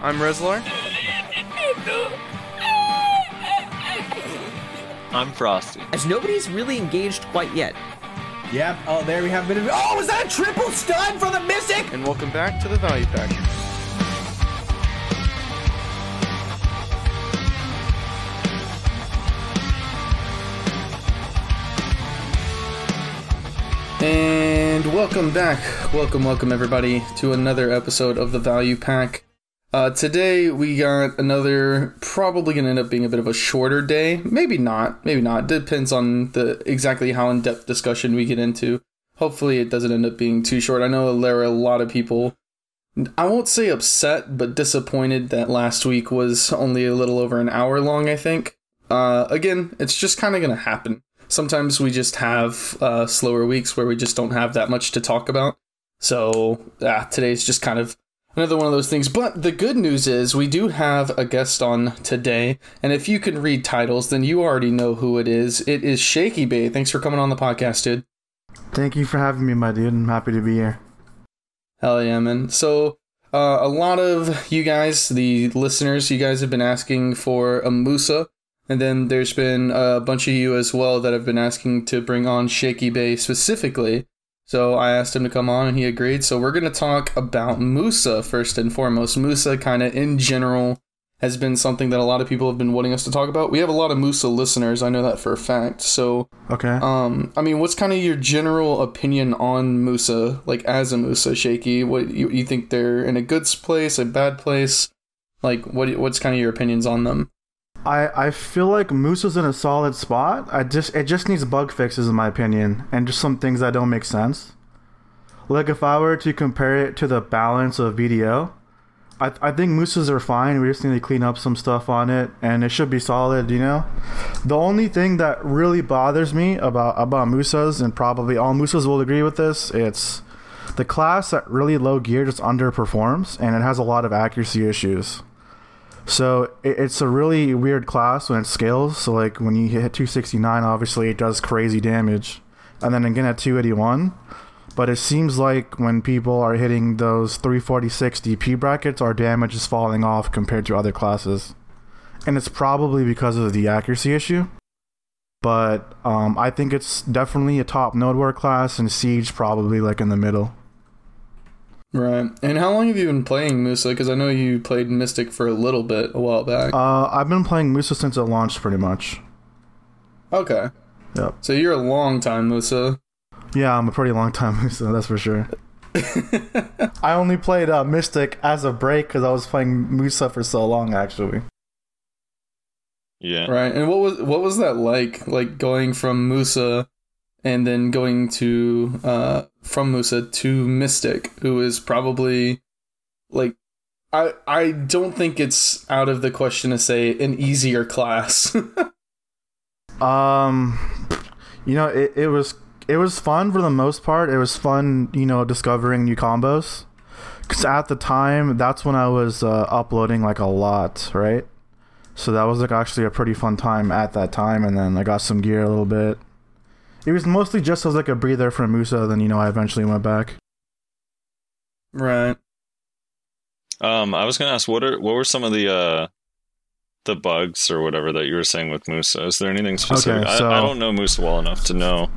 I'm Rezlar. I'm Frosty. As nobody's really engaged quite yet. Yep. Oh, there we have a bit of. Oh, was that a triple stun for the Mystic? And welcome back to the Value Pack. And welcome back. Welcome, welcome everybody to another episode of the Value Pack. Uh, today we got another, probably gonna end up being a bit of a shorter day. Maybe not. Maybe not. Depends on the exactly how in depth discussion we get into. Hopefully it doesn't end up being too short. I know there are a lot of people. I won't say upset, but disappointed that last week was only a little over an hour long. I think. Uh, again, it's just kind of gonna happen sometimes we just have uh, slower weeks where we just don't have that much to talk about. So uh, today's just kind of another one of those things. But the good news is we do have a guest on today, and if you can read titles, then you already know who it is. It is Shaky Bay. Thanks for coming on the podcast, dude. Thank you for having me, my dude. I'm happy to be here. Hell yeah, man. So uh, a lot of you guys, the listeners, you guys have been asking for a Musa and then there's been a bunch of you as well that have been asking to bring on Shaky Bay specifically. So I asked him to come on and he agreed. So we're going to talk about Musa first and foremost. Musa, kind of in general, has been something that a lot of people have been wanting us to talk about. We have a lot of Musa listeners. I know that for a fact. So, okay. Um, I mean, what's kind of your general opinion on Musa, like as a Musa, Shaky? What you, you think they're in a good place, a bad place? Like, what what's kind of your opinions on them? I, I feel like Musa's in a solid spot. I just it just needs bug fixes in my opinion, and just some things that don't make sense. Like if I were to compare it to the balance of BDO, I I think Musas are fine. We just need to clean up some stuff on it, and it should be solid. You know, the only thing that really bothers me about about Musas, and probably all Musas will agree with this, it's the class at really low gear just underperforms, and it has a lot of accuracy issues. So it's a really weird class when it scales. So like when you hit 269, obviously it does crazy damage, and then again at 281. But it seems like when people are hitting those 346 DP brackets, our damage is falling off compared to other classes, and it's probably because of the accuracy issue. But um, I think it's definitely a top node war class, and Siege probably like in the middle. Right. And how long have you been playing Musa? Because I know you played Mystic for a little bit a while back. Uh, I've been playing Musa since it launched, pretty much. Okay. Yep. So you're a long time Musa. Yeah, I'm a pretty long time Musa, that's for sure. I only played uh, Mystic as a break because I was playing Musa for so long, actually. Yeah. Right. And what was what was that like? Like going from Musa and then going to uh, from Musa to Mystic, who is probably like I I don't think it's out of the question to say an easier class. um, you know, it, it was it was fun for the most part. It was fun, you know, discovering new combos. Cause at the time, that's when I was uh, uploading like a lot, right? So that was like actually a pretty fun time at that time, and then I got some gear a little bit it was mostly just as like a breather for Musa. Then you know I eventually went back. Right. Um, I was gonna ask what are what were some of the uh the bugs or whatever that you were saying with Musa? Is there anything specific? Okay, so, I, I don't know Musa well enough to know.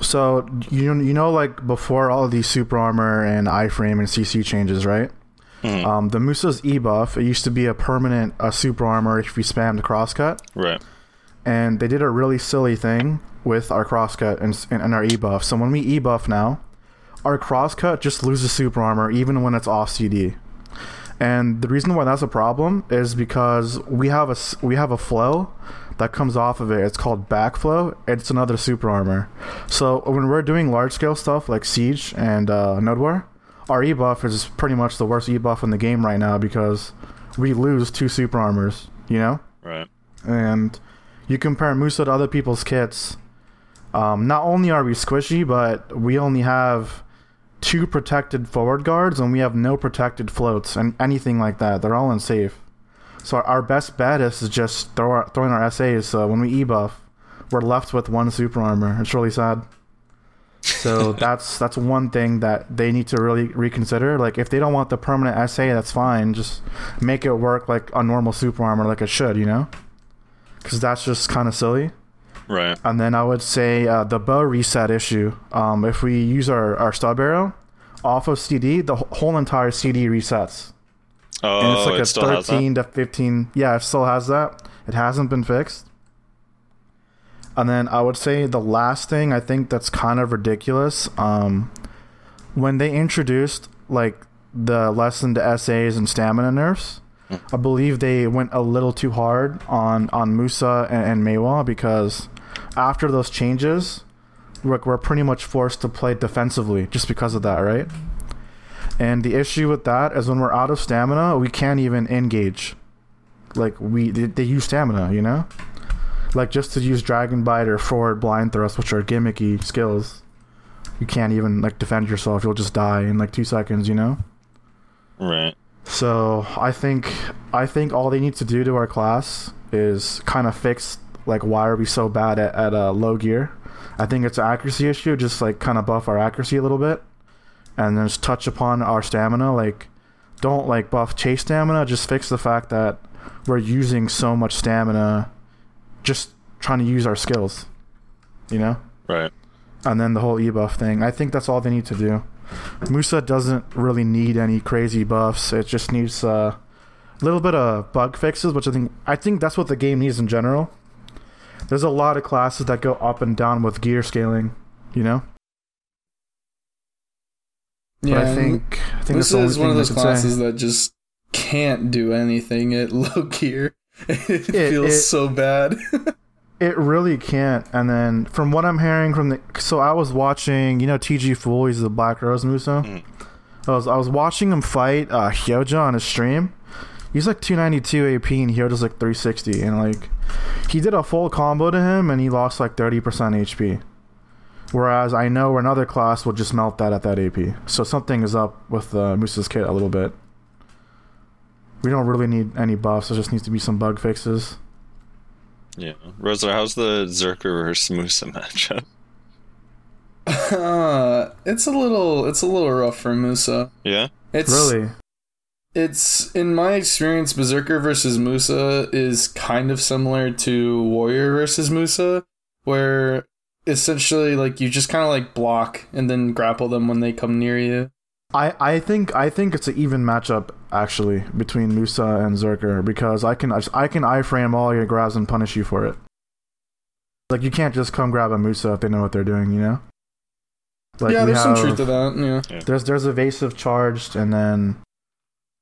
So you you know like before all these super armor and iframe and CC changes, right? Mm-hmm. Um, the Musa's E buff it used to be a permanent uh, super armor if you spammed crosscut. Right. And they did a really silly thing with our crosscut and, and our E buff. So when we E buff now, our crosscut just loses super armor even when it's off CD. And the reason why that's a problem is because we have a we have a flow that comes off of it. It's called backflow. It's another super armor. So when we're doing large scale stuff like siege and uh, node war, our E buff is pretty much the worst E buff in the game right now because we lose two super armors. You know. Right. And you compare Musa to other people's kits, um, not only are we squishy, but we only have two protected forward guards and we have no protected floats and anything like that. They're all unsafe. So our best bet is just throw our, throwing our SAs. So when we E buff, we're left with one super armor. It's really sad. So So that's that's one thing that they need to really reconsider. Like if they don't want the permanent SA, that's fine. Just make it work like a normal super armor, like it should, you know? Because that's just kind of silly. Right. And then I would say uh, the bow reset issue. Um, if we use our, our stub arrow off of CD, the whole entire CD resets. Oh, And it's like it a still has that? 13 to 15. Yeah, it still has that. It hasn't been fixed. And then I would say the last thing I think that's kind of ridiculous. Um, when they introduced like the lessened SAs and stamina nerfs, I believe they went a little too hard on on Musa and, and Maehwa because after those changes, we're, we're pretty much forced to play defensively just because of that, right? And the issue with that is when we're out of stamina, we can't even engage. Like we, they, they use stamina, you know. Like just to use Dragon Bite or Forward Blind Thrust, which are gimmicky skills, you can't even like defend yourself. You'll just die in like two seconds, you know. Right. So I think I think all they need to do to our class is kind of fix like why are we so bad at, at uh, low gear. I think it's an accuracy issue. Just like kind of buff our accuracy a little bit, and then just touch upon our stamina. Like don't like buff chase stamina. Just fix the fact that we're using so much stamina, just trying to use our skills. You know Right. and then the whole e buff thing. I think that's all they need to do. Musa doesn't really need any crazy buffs. It just needs uh, a little bit of bug fixes, which I think I think that's what the game needs in general. There's a lot of classes that go up and down with gear scaling, you know. But I think I think that's Musa the only is one of those could say. classes that just can't do anything at low gear. It, It- feels it- so bad. It really can't. And then from what I'm hearing from the so I was watching, you know, TG Fool, he's the Black Rose Musa. Mhm. I was I was watching him fight uh Hyoja on his stream. He's like 292 AP and Hyoja's like 360 and like he did a full combo to him and he lost like 30% HP. Whereas I know another class will just melt that at that AP. So something is up with uh, Musa's kit a little bit. We don't really need any buffs. There just needs to be some bug fixes. Yeah. Rosa, how's the Zerker versus Musa matchup? uh, it's a little it's a little rough for Musa. Yeah. It's Really? It's in my experience, Berserker versus Musa is kind of similar to Warrior versus Musa, where essentially like you just kind of like block and then grapple them when they come near you. I, I think I think it's an even matchup actually between Musa and Zerker because I can I can iframe all your grabs and punish you for it. Like you can't just come grab a Musa if they know what they're doing, you know. Like yeah, we there's some truth to that. Yeah. There's there's evasive charged and then,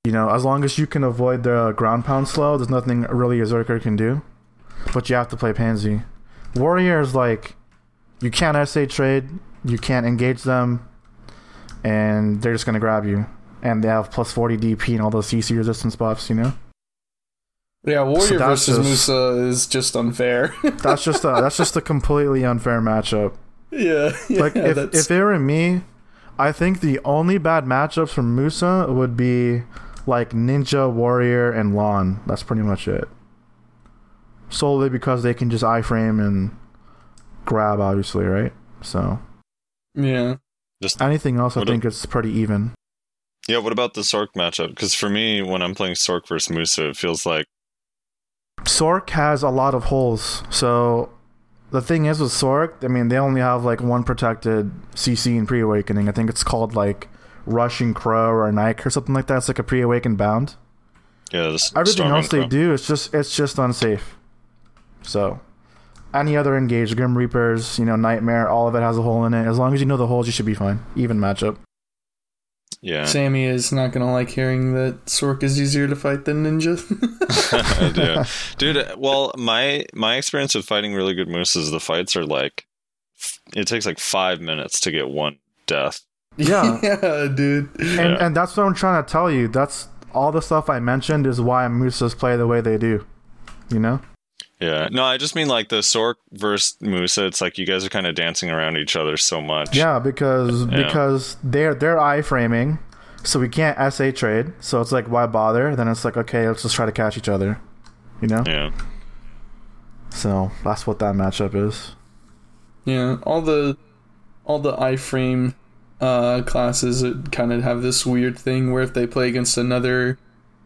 you know, as long as you can avoid the ground pound slow, there's nothing really a Zerker can do. But you have to play Pansy. Warrior is like, you can't SA trade, you can't engage them, and they're just gonna grab you. And they have plus 40 DP and all those CC resistance buffs, you know. Yeah, Warrior that's versus just- Musa is just unfair. That's just a that's just a completely unfair matchup. yeah, yeah, like if, that's if it were me, I think the only bad matchups for Musa would be like Ninja, Warrior, and Lahn. That's pretty much it. Solely because they can just iframe and grab, obviously, right? So yeah. Just anything else, I What think it's pretty even. yeah. What about the Sorc matchup? Because for me, when I'm playing Sorc versus Musa, it feels like Sorc has a lot of holes, so the thing is with Sorc, I mean, they only have like one protected CC in pre-awakening. I think it's called like Rushing Crow or Nike or something like that. It's like a pre-awakened bound. yeah. This everything Storming else they Crow. do it's just it's just unsafe so any other engaged grim reapers you know nightmare all of it has a hole in it as long as you know the holes you should be fine even matchup Yeah. Sammy is not gonna like hearing that Sorc is easier to fight than Ninja. I do. Dude, well, my my experience of fighting really good moose is the fights are like it takes like five minutes to get one death. Yeah. yeah, dude. and Yeah. and that's what i'm trying to tell you that's all the stuff i mentioned is why musas play the way they do you know Yeah. No, I just mean like the Sorc versus Musa, it's like you guys are kind of dancing around each other so much. yeah because Yeah. because they're they're iframing so we can't sa trade so it's like why bother then it's like okay let's just try to catch each other you know Yeah. so that's what that matchup is Yeah, all the all the iframe uh, classes kind of have this weird thing where if they play against another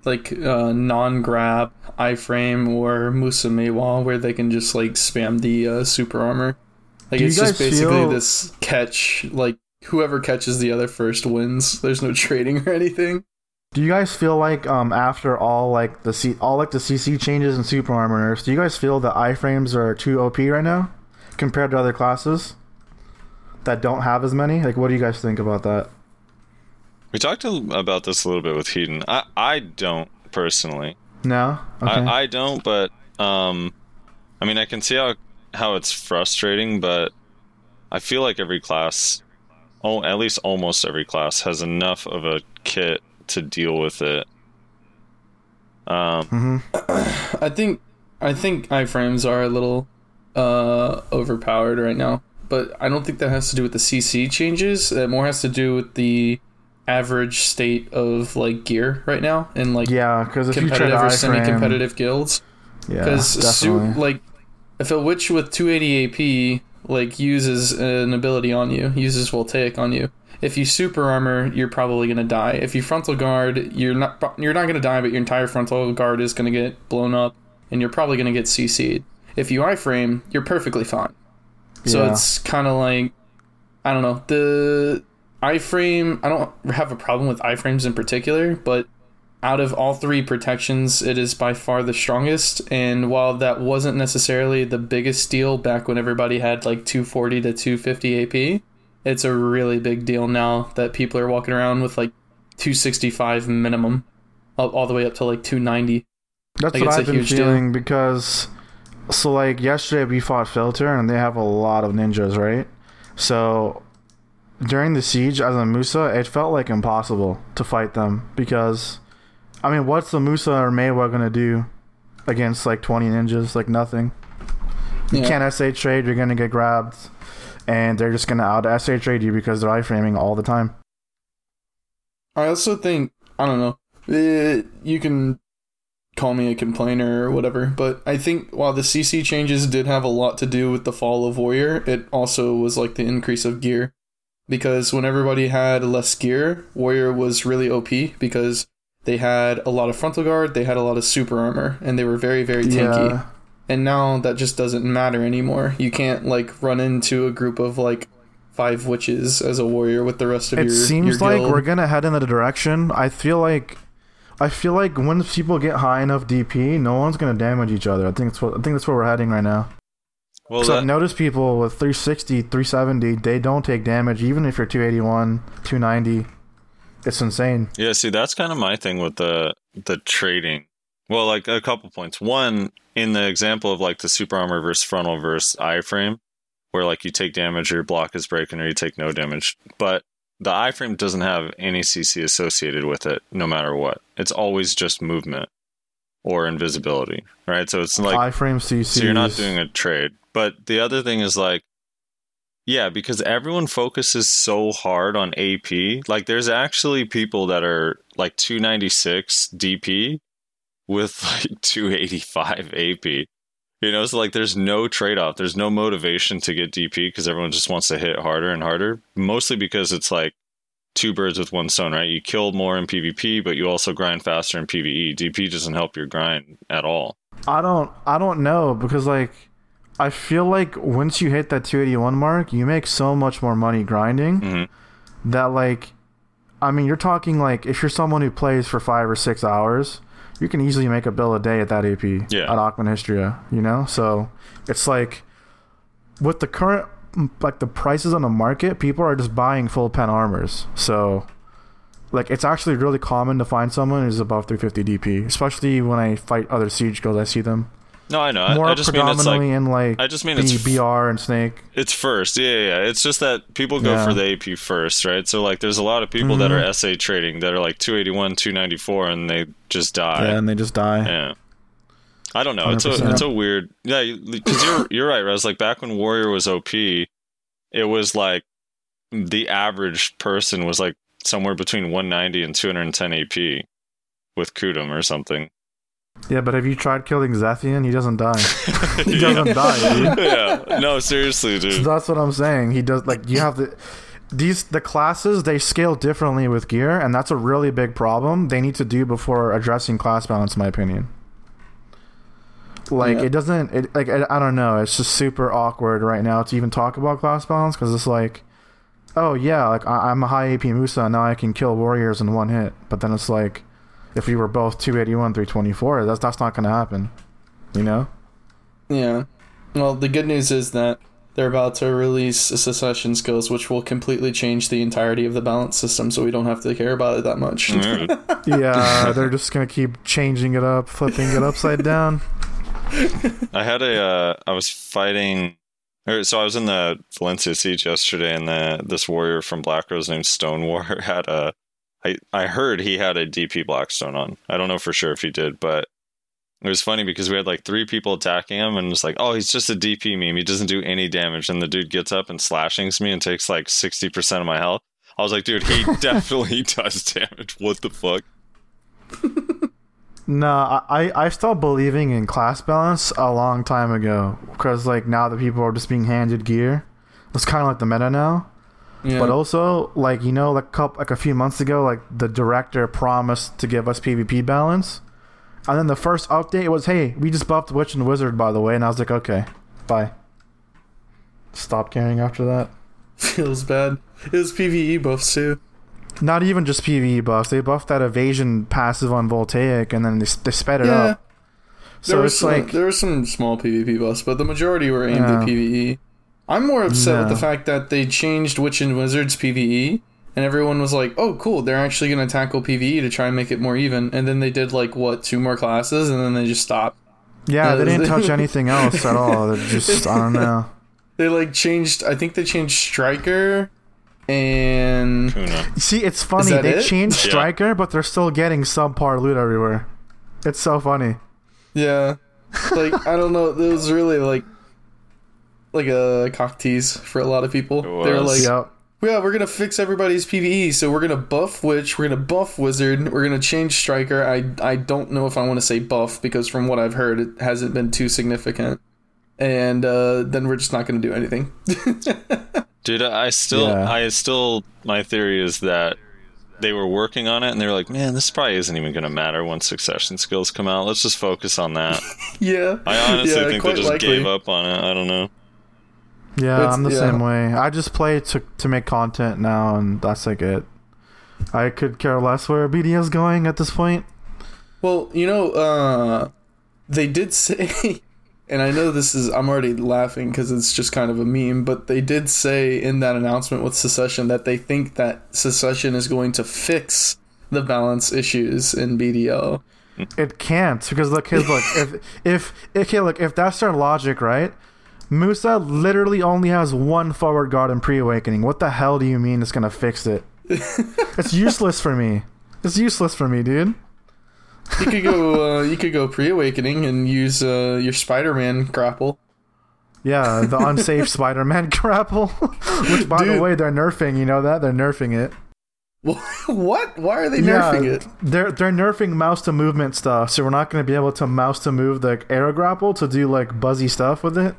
like uh, non-grab iframe or Musa Maehwa where they can just like spam the uh, super armor. Like Do it's just basically feel- this catch like whoever catches the other first wins. There's no trading or anything. Do you guys feel like um after all like the C all like the CC changes and super armor nerfs, do you guys feel the iframes are too OP right now compared to other classes that don't have as many? Like, what do you guys think about that? We talked a- about this a little bit with Heaton. I, I don't personally. No. Okay. I, I don't, but um, I mean, I can see how how it's frustrating, but I feel like every class, oh, at least almost every class, has enough of a kit to deal with it. Um, I think I think iframes are a little uh, overpowered right now, but I don't think that has to do with the CC changes. That more has to do with the average state of like gear right now and like yeah, because if you try to competitive or semi-competitive guilds. yeah, Because like if a witch with 280 AP like uses an ability on you, uses voltaic on you. If you super armor, you're probably gonna die. If you frontal guard, you're not you're not gonna die, but your entire frontal guard is gonna get blown up, and you're probably gonna get CC'd. If you iframe, you're perfectly fine. So Yeah. it's kind of like I don't know the iframe. I don't have a problem with iframes in particular, but out of all three protections, it is by far the strongest. And while that wasn't necessarily the biggest deal back when everybody had like 240 to 250 AP, it's a really big deal now that people are walking around with like 265 minimum, all, the way up to like 290. That's Like, what I've been deal. feeling because so like yesterday we fought Filter and they have a lot of ninjas, right? So during the siege as a Musa, it felt like impossible to fight them because I mean, what's the Musa or Maehwa gonna do against like 20 ninjas? Like nothing. You can't SA trade, you're gonna get grabbed, and they're just gonna out SA trade you because they're iframing all the time. I also think I don't know. eh, you can call me a complainer or whatever, but I think while the CC changes did have a lot to do with the fall of Warrior, it also was like the increase of gear. Because when everybody had less gear, Warrior was really OP because they had a lot of frontal guard, they had a lot of super armor, and they were very, very tanky. Yeah. And now that just doesn't matter anymore. You can't like run into a group of like five witches as a warrior with the rest of it your It seems your like guild. we're gonna head in the direction. I feel like, I feel like when people get high enough DP, no one's gonna damage each other. I think that's what I think that's where we're heading right now. well, I've that, noticed people with 360, 370, they don't take damage even if you're 281, 290. It's insane. Yeah, see, that's kind of my thing with the the trading. Well, like a couple points. One, in the example of like the super armor versus frontal versus iframe, where like you take damage or your block is breaking or you take no damage, but the iframe doesn't have any CC associated with it, no matter what. It's always just movement or invisibility, right? So it's like iframe CC. so you're not doing a trade. But the other thing is like, yeah, because everyone focuses so hard on AP. Like, there's actually people that are like 296 DP with like 285 AP. You know, so like there's no trade off. There's no motivation to get DP because everyone just wants to hit harder and harder. Mostly because it's like two birds with one stone, right? You kill more in PvP, but you also grind faster in PvE. DP doesn't help your grind at all. I don't. I don't know because like, I feel like once you hit that 281 mark, you make so much more money grinding Mhm. that like, I mean, you're talking like if you're someone who plays for five or six hours, you can easily make a bill a day at that AP Yeah. at Aquan Hystria. You know, so it's like with the current like the prices on the market, people are just buying full pen armors. So like it's actually really common to find someone who's above 350 DP, especially when I fight other siege guilds. I see them No, I know. I- more I just mean it's like predominantly in like I just mean B- it's f- BR and Snake. It's first, yeah, yeah. It's just that people go Yeah. for the AP first, right? So like, there's a lot of people that Mhm. are SA trading that are like 281, 294, and they just die. yeah, and they just die. Yeah. I don't know. It's a 100%. it's a weird. Yeah, because you're you're right, Res. Like back when Warrior was OP, it was like the average person was like somewhere between 190 and 210 AP with Kudum or something. Yeah, but have you tried killing Zethian? He doesn't die. he doesn't die, dude. yeah. No, seriously, So dude. that's what I'm saying. He does like you have to these the classes they scale differently with gear, and that's a really big problem they need to do before addressing class balance, in my opinion. Like Yeah. it doesn't it like I, I don't know. It's just super awkward right now to even talk about class balance because it's like, oh yeah, like I, I'm a high AP Musa now I can kill warriors in one hit, but then it's like, if we were both 281 324, that's that's not gonna happen, you know. Yeah. Well, the good news is that they're about to release succession skills, which will completely change the entirety of the balance system, so we don't have to care about it that much. Yeah, they're just gonna keep changing it up, flipping it upside down. I had a. Uh, I was fighting. Or, so I was in the Valencia siege yesterday, and the this warrior from Black Rose named Stone War had a. I I heard he had a DP Blackstone on. I don't know for sure if he did, but it was funny because we had like three people attacking him, and it's like, oh, he's just a DP meme. He doesn't do any damage, and the dude gets up and slashings me and takes like sixty percent of my health. I was like, dude, he definitely does damage. What the fuck? No, I I I stopped believing in class balance a long time ago because like now that people are just being handed gear, it's kind of like the meta now. Yeah. But also, like you know, like a couple, like a few months ago, like the director promised to give us PvP balance, and then the first update was, "Hey, we just buffed Witch and Wizard, by the way," and I was like, "Okay, bye." Stop caring after that. Feels bad. It was PVE buffs too. Not even just PvE buffs; they buffed that evasion passive on Voltaic, and then they, they sped it Yeah. up. There So was it's some, like there were some small PvP buffs, but the majority were aimed Yeah. at PvE. I'm more upset with the fact that they changed Witch and Wizards PvE, and everyone was like, "Oh, cool! They're actually going to tackle PvE to try and make it more even." And then they did like what two more classes, and then they just stopped. Yeah, they didn't touch anything else at all. They're just I don't know. They like changed. I think they changed Striker, and Who knows? See, it's funny. They it? changed Yeah. Striker, but they're still getting subpar loot everywhere. It's so funny. yeah, like I don't know. It was really like like a cock tease for a lot of people. They were was. like, Yep. Yeah, we're gonna fix everybody's PVE. So we're gonna buff Witch, we're gonna buff Wizard, we're gonna change Striker. I I don't know if I want to say buff because from what I've heard, it hasn't been too significant. And uh, then we're just not gonna do anything. Dude, I still, Yeah. I still, my theory is that they were working on it and they were like, man, this probably isn't even going to matter once succession skills come out. Let's just focus on that. yeah, I honestly yeah, think they just likely. gave up on it. I don't know. Yeah, It's- I'm the yeah. same way. I just play to to make content now, and that's like it. I could care less where BD is going at this point. Well, you know, uh, they did say, and I know this is, I'm already laughing because it's just kind of a meme, but they did say in that announcement with Succession that they think that Succession is going to fix the balance issues in BDO. It can't because look, his look. if if okay, look, if that's their logic, right? Musa literally only has one forward guard in pre-awakening. What the hell do you mean it's gonna fix it? it's useless for me. It's useless for me, dude. You could go, uh, you could go pre-awakening and use uh, your Spider-Man grapple. Yeah, the unsafe Spider-Man grapple, which by Dude. the way they're nerfing. You know that they're nerfing it. what? Why are they nerfing yeah, it? They're they're nerfing mouse to movement stuff, so we're not going to be able to mouse to move the arrow grapple to do like buzzy stuff with it.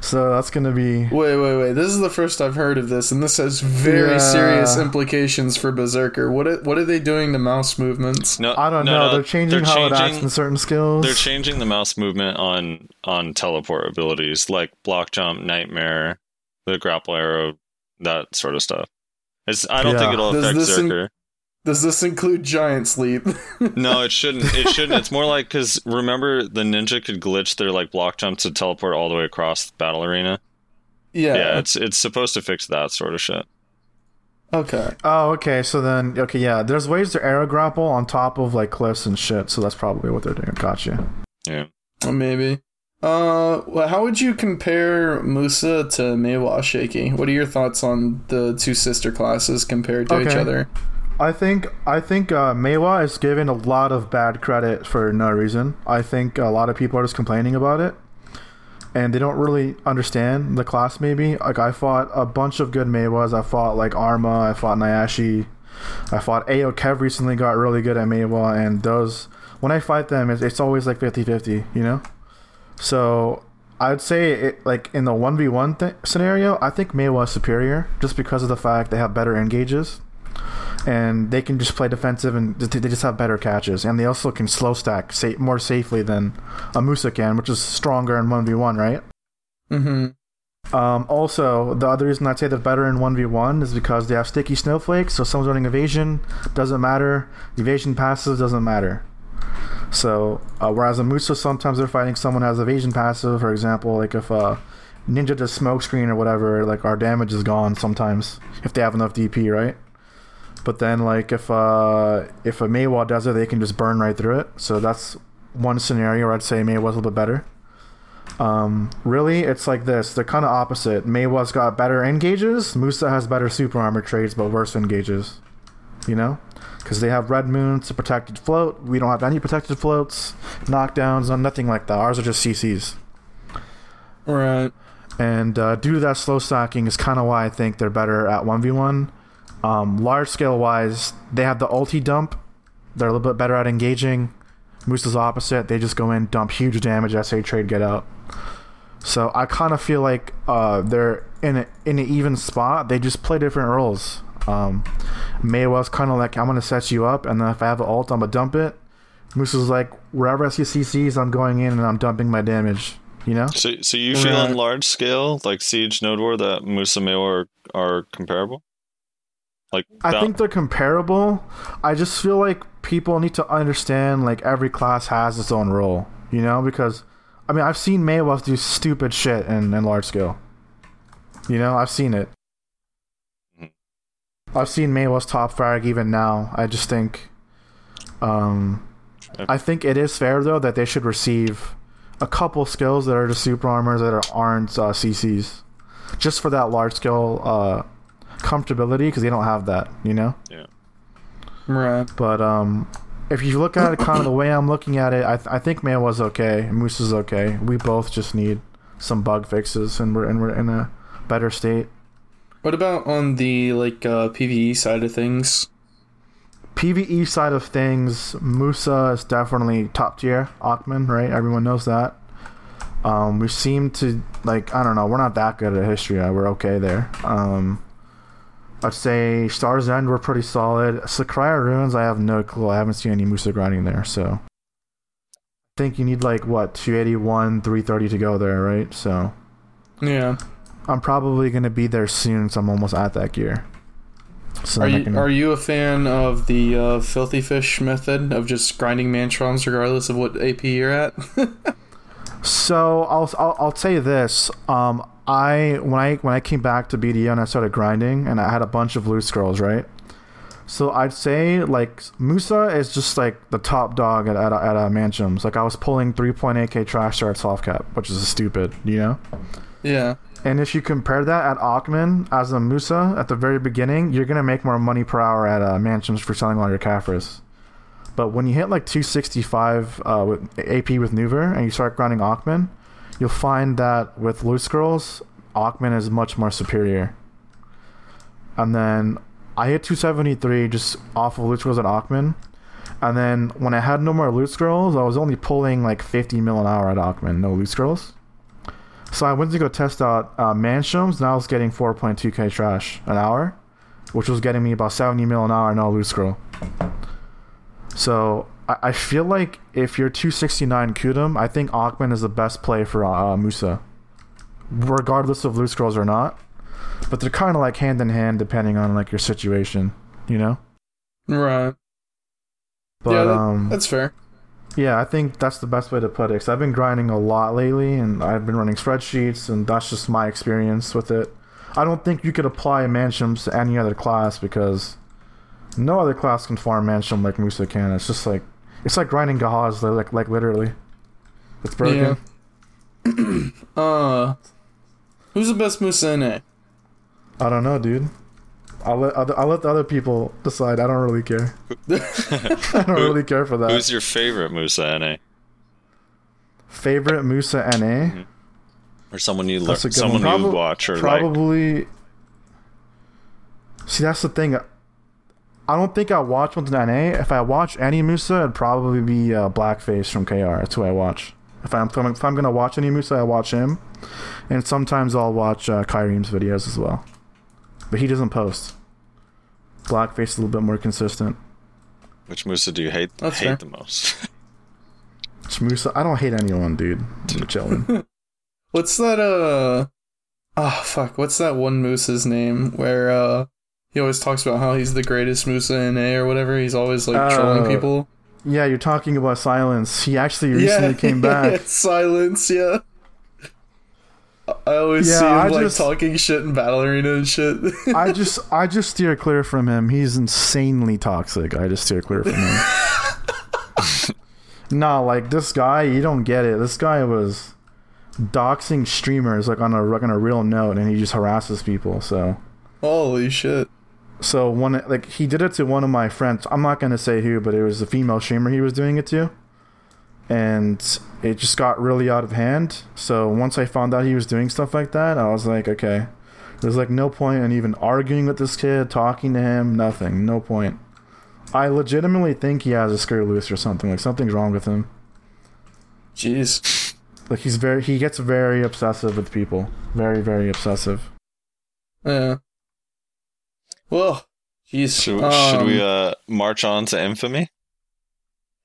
So that's going to be Wait, wait, wait! This is the first I've heard of this, and this has very Yeah. serious implications for Berserker. What? Are, what are they doing to mouse movements? No, I don't no, know. no, they're changing how it acts changing- in certain skills. They're changing the mouse movement on on teleport abilities like block jump, nightmare, the grapple arrow, that sort of stuff. It's, I don't Yeah. think it'll affect Berserker. in- Zerker. Does this include giant sleep? No, it shouldn't. It shouldn't. It's more like because remember the ninja could glitch their like block jump to teleport all the way across the battle arena. yeah. Yeah, it's it's supposed to fix that sort of shit. Okay. oh, okay. So then, okay, yeah. There's ways to arrow grapple on top of like cliffs and shit. So that's probably what they're doing. Gotcha. Yeah. Well, maybe. Uh, well, how would you compare Musa to Maehwa Shaky? What are your thoughts on the two sister classes compared to each other? I think I think uh, Maehwa is given a lot of bad credit for no reason. I think a lot of people are just complaining about it, and they don't really understand the class. Maybe like I fought a bunch of good Maehwas. I fought like Arma. I fought Nyashi. I fought Ao Kev recently got really good at Maehwa, and those when I fight them, it's, it's always like 50-50, you know. So I'd say it like in the one v one scenario, I think Maehwa is superior just because of the fact they have better engages, and they can just play defensive and they just have better catches, and they also can slow stack sa- more safely than a Musa can, which is stronger in one v one, right? Mm-hmm. Um, also, the other reason I'd say they're better in 1v1 is because they have sticky snowflakes, so someone's running evasion, doesn't matter. Evasion passive doesn't matter. So, uh, whereas a Musa, sometimes they're fighting someone has evasion passive, for example, like if uh, Ninja does smoke screen or whatever, like our damage is gone sometimes, if they have enough DP, right? But then, like, if uh, if a Maehwa does it, they can just burn right through it. So that's one scenario where I'd say Maehwa's a little bit better. Um, really, it's like this. They're kind of opposite. Maehwa's got better engages. Musa has better super armor trades, but worse engages. You know? Because they have Red Moon, it's a protected float. We don't have any protected floats, knockdowns, no- nothing like that. Ours are just CCs. Right. And uh, due to that slow stacking is kind of why I think they're better at 1v1. Um, large scale wise, they have the ulti dump. They're a little bit better at engaging. Musa's opposite. They just go in, dump huge damage, SA trade, get out. So I kind of feel like uh, they're in a, in an even spot. They just play different roles. Um, Maehwa's kind of like, I'm going to set you up, and then if I have an ult, I'm going to dump it. Musa's like, wherever I see CCs, I'm going in and I'm dumping my damage. You know? So, so you feel Right. on large scale, like Siege, Node War, that Musa Maehwa are, are comparable? Like, I think they're comparable. I just feel like people need to understand like every class has its own role, you know? Because I mean, I've seen Maehwa do stupid shit in, in large scale. You know, I've seen it. Mhm. I've seen Maehwa's top frag even now. I just think, um, I think it is fair though that they should receive a couple skills that are just super armors that are, aren't uh, CCs, just for that large scale uh, comfortability because they don't have that. You know. Yeah. Right. But um, if you look at it kind of the way I'm looking at it, I, th- I think Man was okay. Moose is okay. We both just need some bug fixes, and we're and we're in a better state. What about on the like uh, PVE side of things? PVE side of things, Musa is definitely top tier. Aakman, right? Everyone knows that. Um, we seem to like I don't know. We're not that good at history. uh, We're okay there. Um, I'd say Stars End we're pretty solid. Sycraia Ruins I have no clue. I haven't seen any Musa grinding there, so I think you need like what 281, 330 to go there, right? So Yeah. I'm probably gonna be there soon. So I'm almost at that gear. So Are you can- are you a fan of the uh, filthy fish method of just grinding mantrons regardless of what AP you're at? So I'll, I'll I'll say this. Um, I when I when I came back to BDO and I started grinding and I had a bunch of loot scrolls, right? So I'd say like Musa is just like the top dog at at, at uh, Manshaums. Like I was pulling 3.8k trash star at soft cap, which is stupid, you know. yeah. And if you compare that at Aakman as a Musa at the very beginning, you're gonna make more money per hour at uh, for selling all your Caphras. But when you hit like 265 uh, with AP with Nouver and you start grinding Aakman, you'll find that with loot scrolls, Aakman is much more superior. And then I hit 273 just off of loot scrolls at Aakman. And then when I had no more loot scrolls, I was only pulling like 50 mil an hour at Aakman, no loot scrolls. So I went to go test out uh, and I was getting 4.2k trash an hour, which was getting me about 70 mil an hour, no loot scroll. So I, I feel like if you're 269 Kudum, I think Aakman is the best play for uh, Musa, regardless of loot scrolls or not. But they're kind of like hand in hand depending on like your situation, you know. Right. But yeah, that- um, that's fair. Yeah, I think that's the best way to put it. Cause I've been grinding a lot lately, and I've been running spreadsheets, and that's just my experience with it. I don't think you could apply Manshaums to any other class because no other class can farm Manshaum like Musa can. It's just like it's like grinding Gahaz, like like literally. It's broken. Yeah. Uh, who's the best Musa in A? I don't know, dude. I'll let other, I'll let the other people decide. I don't really care. I don't really care for that. Who's your favorite Musa NA? Favorite Musa NA? Or someone you learn, That's a good someone one. you Prob- watch or like? probably. See, that's the thing. I don't think I watch one to NA. If I watch any Musa, it'd probably be uh, Blackface from KR. That's who I watch. If I'm if I'm gonna watch any Musa, I watch him, and sometimes I'll watch uh, Kyreem's videos as well. But he doesn't post. Blackface is a little bit more consistent. Which Musa do you hate That's hate fair. the most? It's Musa, I don't hate anyone, dude. I'm chilling. What's that? Uh, oh fuck. What's that one moose's name? Where uh, he always talks about how he's the greatest Musa in A or whatever. He's always like trolling Oh. people. yeah, you're talking about Silence. He actually recently came back. Silence. Yeah. I always Yeah, see him I like just- talking shit in Battle Arena and shit. I just I just steer clear from him. He's insanely toxic. I just steer clear from him. no, like this guy, you don't get it. This guy was doxing streamers like on a like on a real note, and he just harasses people. So Holy shit. So one like he did it to one of my friends. I'm not gonna say who, but it was a female streamer he was doing it to, and it just got really out of hand. So once I found out he was doing stuff like that, I was like, okay, there's like no point in even arguing with this kid, talking to him, nothing, no point. I legitimately think he has a screw loose or something. Like something's wrong with him. Jeez. Like he's very he gets very obsessive with people. Very very obsessive. Yeah. Well, jeez. Should, should we Um, uh, march on to infamy?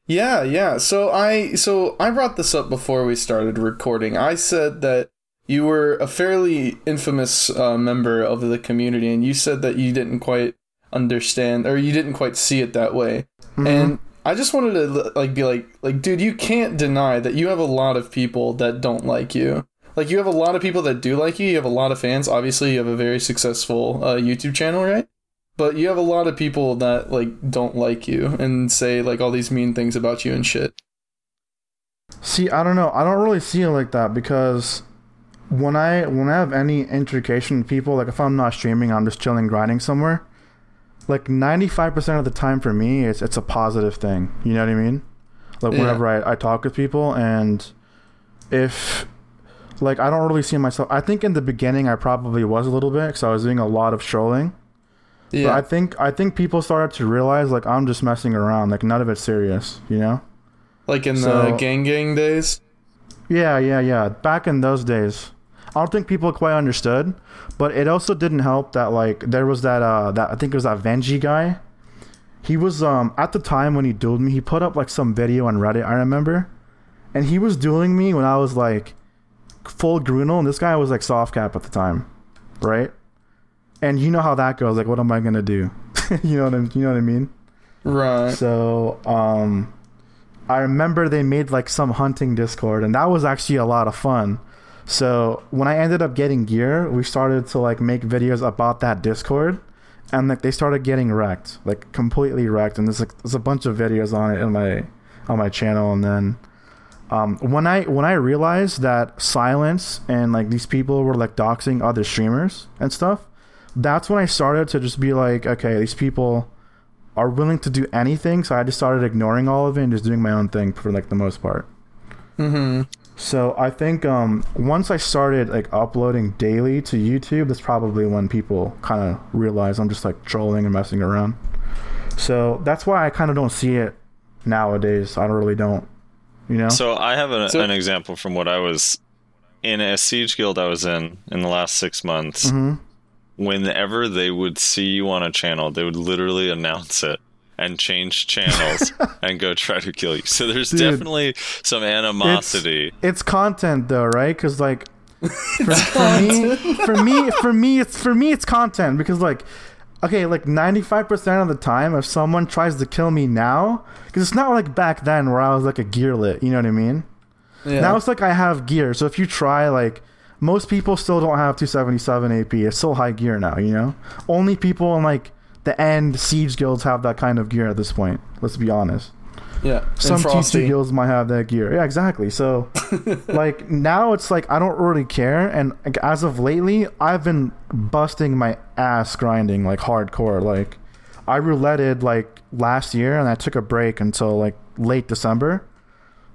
Yeah, yeah. So I so I brought this up before we started recording. I said that you were a fairly infamous uh, member of the community, and you said that you didn't quite understand or you didn't quite see it that way. And I just wanted to like be like like dude, you can't deny that you have a lot of people that don't like you. Like you have a lot of people that do like you. You have a lot of fans. Obviously, you have a very successful uh, YouTube channel, right? But you have a lot of people that like don't like you and say like all these mean things about you and shit. See, I don't know. I don't really see it like that because when I when I have any intercation with people, like if I'm not streaming, I'm just chilling, grinding somewhere. Like ninety five percent of the time for me, it's it's a positive thing. You know what I mean? Like Yeah. whenever I, I talk with people, and if like I don't really see myself. I think in the beginning I probably was a little bit because I was doing a lot of trolling. But Yeah, I think I think people started to realize like I'm just messing around. Like none of it's serious. You know? like in the gang gang days. Yeah, yeah, yeah. Back in those days, I don't think people quite understood, but it also didn't help that like there was that uh that I think it was that Venji guy. He was um at the time when he dueled me, he put up like some video on Reddit. I remember, and he was dueling me when I was like full Grunil, and this guy was like soft cap at the time, right? And you know how that goes. Like, what am I gonna do? you know what I you know what I mean? Right. So, um, I remember they made like some hunting Discord, and that was actually a lot of fun. So when I ended up getting gear, we started to like make videos about that Discord, and like they started getting wrecked, like completely wrecked. And there's like there's a bunch of videos on it in my on my channel. And then um, when I when I realized that silence and like these people were like doxing other streamers and stuff, that's when I started to just be like, okay, these people are willing to do anything. So I just started ignoring all of it and just doing my own thing for like the most part. Mm-hmm. So I think um, once I started like uploading daily to YouTube, that's probably when people kind of realize I'm just like trolling and messing around. So that's why I kind of don't see it nowadays. I don't really don't, you know. So I have an, So- an example from what I was in a siege guild I was in in the last six months. Mhm. Whenever they would see you on a channel, they would literally announce it and change channels and go try to kill you. So there's Dude. definitely some animosity. It's content though, right? Because like for, for me, for me, for me, it's for me, it's content because like. Okay, like 95% of the time, if someone tries to kill me now, because it's not like back then where I was like a gearlet, you know what I mean? Yeah. Now it's like I have gear. So if you try, like, most people still don't have 277 AP. It's still high gear now, you know? Only people in, like, the end siege guilds have that kind of gear at this point. Let's be honest. yeah. Some T2 guilds might have that gear. Yeah, exactly. So, like, now it's like I don't really care. And like, as of lately, I've been busting my ass grinding, like, hardcore. Like, I rouletted, like, last year and I took a break until, like, late December.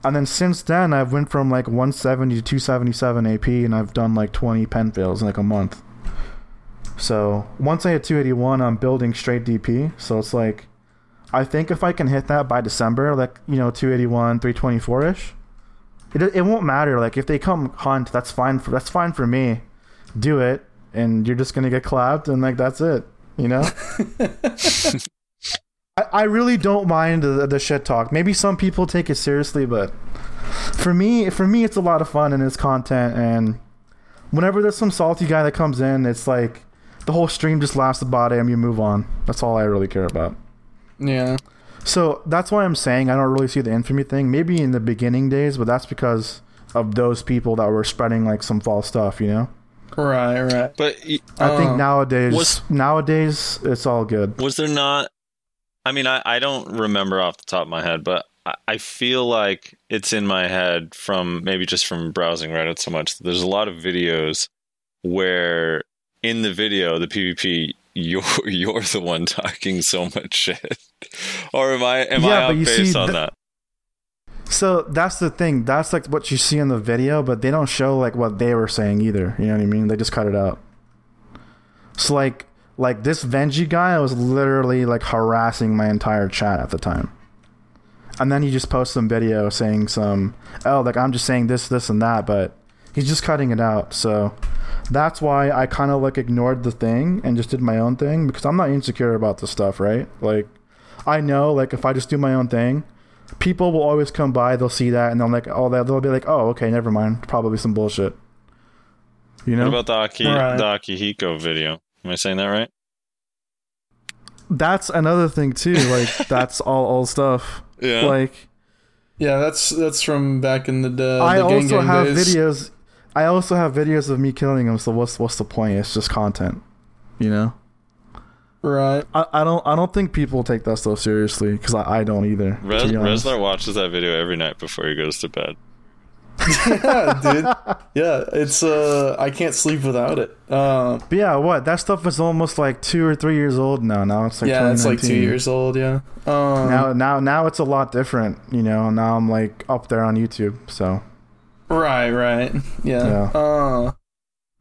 And then since then, I've went from like 170 to 277 AP, and I've done like 20 pen fails in like a month. So once I hit 281, I'm building straight DP. So it's like, I think if I can hit that by December, like you know 281, 324 ish, it it won't matter. Like if they come hunt, that's fine for that's fine for me. Do it, and you're just gonna get clapped, and like that's it. You know. I, I really don't mind the, the shit talk. Maybe some people take it seriously, but for me, for me, it's a lot of fun and it's content. And whenever there's some salty guy that comes in, it's like the whole stream just laughs about it and you move on. That's all I really care about. Yeah. So that's why I'm saying I don't really see the infamy thing. Maybe in the beginning days, but that's because of those people that were spreading like some false stuff, you know. Right, right. But I think Um, nowadays, was- nowadays it's all good. was there not? I mean, I, I don't remember off the top of my head, but I, I feel like it's in my head from maybe just from browsing Reddit so much. There's a lot of videos where in the video, the PvP, you're you're the one talking so much shit, or am I am Yeah, I off base on th- that? So that's the thing. That's like what you see in the video, but they don't show like what they were saying either. You know what I mean? They just cut it out. So like like this Venji guy was literally like harassing my entire chat at the time. And then he just posts some video saying some oh like I'm just saying this, this and that, but he's just cutting it out. So that's why I kind of like ignored the thing and just did my own thing because I'm not insecure about this stuff, right? Like I know like if I just do my own thing, people will always come by, they'll see that, and they'll like, oh, they'll they'll be like, oh, okay, never mind, probably some bullshit. You know, What about the Aki Right. the Akihiko video? Am I saying that right? that's another thing too. Like that's all old stuff. Yeah. Like Yeah, that's that's from back in the day. I the gang also gang have days. videos. I also have videos of me killing him. So what's what's the point? It's just content. You know, Right. I, I don't I don't think people take that stuff seriously because I, I don't either. to Res- be. Resler watches that video every night before he goes to bed. Yeah, dude. Yeah, it's uh, I can't sleep without it. Uh, But yeah, what that stuff is almost like two or three years old now. Now it's like yeah, it's like two years old. Yeah. Um, Now now now it's a lot different. You know, now I'm like up there on YouTube. So Right, right. Yeah. Yeah. Uh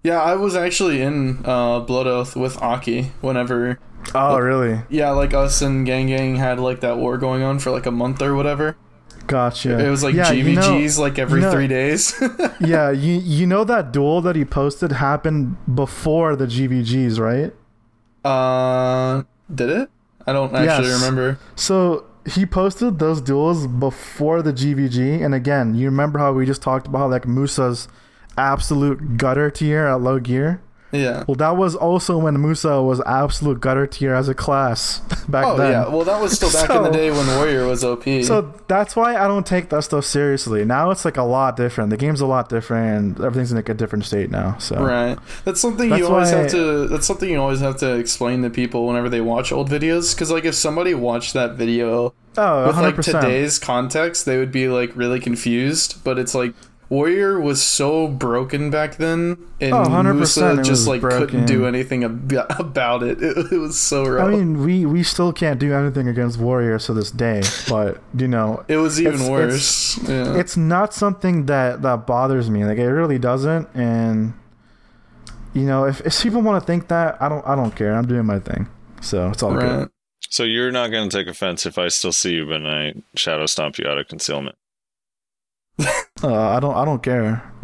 Yeah, I was actually in uh Blood Oath with Aki whenever oh really? yeah, like us and Gang Gang had like that war going on for like a month or whatever. Gotcha. It was like yeah, you know- GVGs like every you know- three days. yeah, you you know that duel that he posted happened before the GVGs, right? uh did it? I don't actually Yes. remember. So he posted those duels before the GVG, and again, you remember how we just talked about like Musa's absolute gutter tier at low gear? Yeah. Well, that was also when Musa was absolute gutter tier as a class back then. Oh then. yeah, well that was still back in the day when Warrior was OP. So that's why I don't take that stuff seriously. Now it's like a lot different. The game's a lot different. And everything's in like a different state now. So Right. That's something That's you always have to. That's something you always have to explain to people whenever they watch old videos. Because like if somebody watched that video oh, with 100%. like today's context, they would be like really confused. But it's like Warrior was so broken back then, and Oh, 100% Musa just like broken. couldn't do anything ab- about it. It, it was so rough. I mean, we we still can't do anything against Warriors to this day, but you know, it was even it's- worse. yeah. it's not something that that bothers me. Like it really doesn't. And you know, if, if people want to think that, I don't I don't care. I'm doing my thing, so it's all right. good. So you're not going to take offense if I still see you, but I shadow stomp you out of concealment. Uh, I don't I don't care,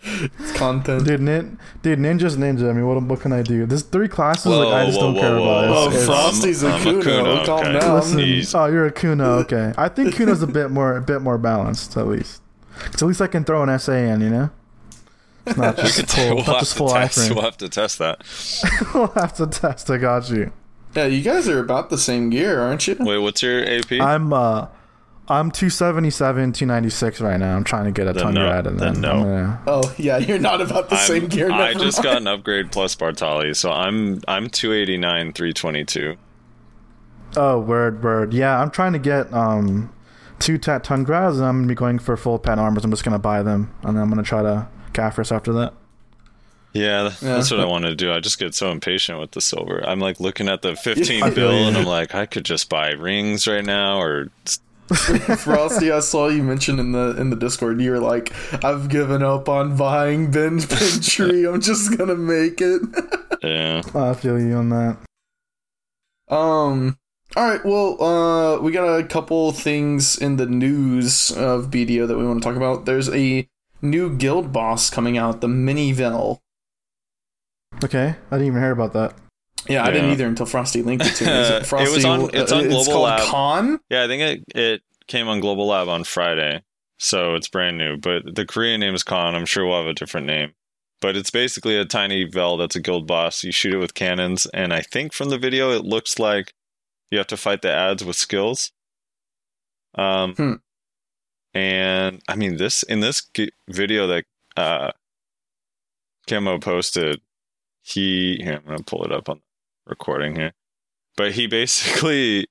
It's content. dude. Nin, dude, ninja's ninja. I mean, what what can I do? There's three classes Whoa, like I just whoa, don't care whoa, about. whoa. Oh, It's- it's- Frosty's a I'm a Kuno. Kuno, Calm okay. down. Listen, Jeez. oh, you're a Kuno. Okay, I think Kuno's a bit more a bit more balanced at least. 'Cause at least I can throw an SA in, you know. It's not just could full, we'll, not have just to full test, iframe. we'll have to test that. we'll have to test. I got you. Yeah, you guys are about the same gear, aren't you? Wait, what's your AP? I'm uh, I'm 277, 296 right now. I'm trying to get a Then ton no. grad, and Then then no. I'm gonna. Oh yeah, you're not about the I'm- same gear. I never just got an upgrade plus Bartali, so I'm I'm 289, 322. Oh, word, word. Yeah, I'm trying to get um, two tet Tungrads, and I'm gonna be going for full pet armors. I'm just gonna buy them, and then I'm gonna try to Caphras after that. Yeah, th- Yeah. that's what I wanted to do. I just get so impatient with the silver. I'm like looking at the 15 bill, and I'm like, I could just buy rings right now, or Frosty, I saw you mention in the in the Discord. You were like, "I've given up on buying binge pin tree. I'm just gonna make it." Yeah. I feel you on that. Um. All right. Well, uh, we got a couple things in the news of BDO that we want to talk about. There's a new guild boss coming out, the Mini Vel. Okay, I didn't even hear about that. Yeah, I didn't either until Frosty linked it to me. Is It was Frosty, on- it's on Global called Lab. Con. Yeah, I think it it came on Global Lab on Friday, so it's brand new. But the Korean name is Khan. I'm sure we'll have a different name. But it's basically a tiny Vel that's a guild boss. You shoot it with cannons, and I think from the video it looks like you have to fight the ads with skills. Um, Hmm. and I mean this in this video that uh, Kemo posted, he here I'm gonna pull it up on recording here, but he basically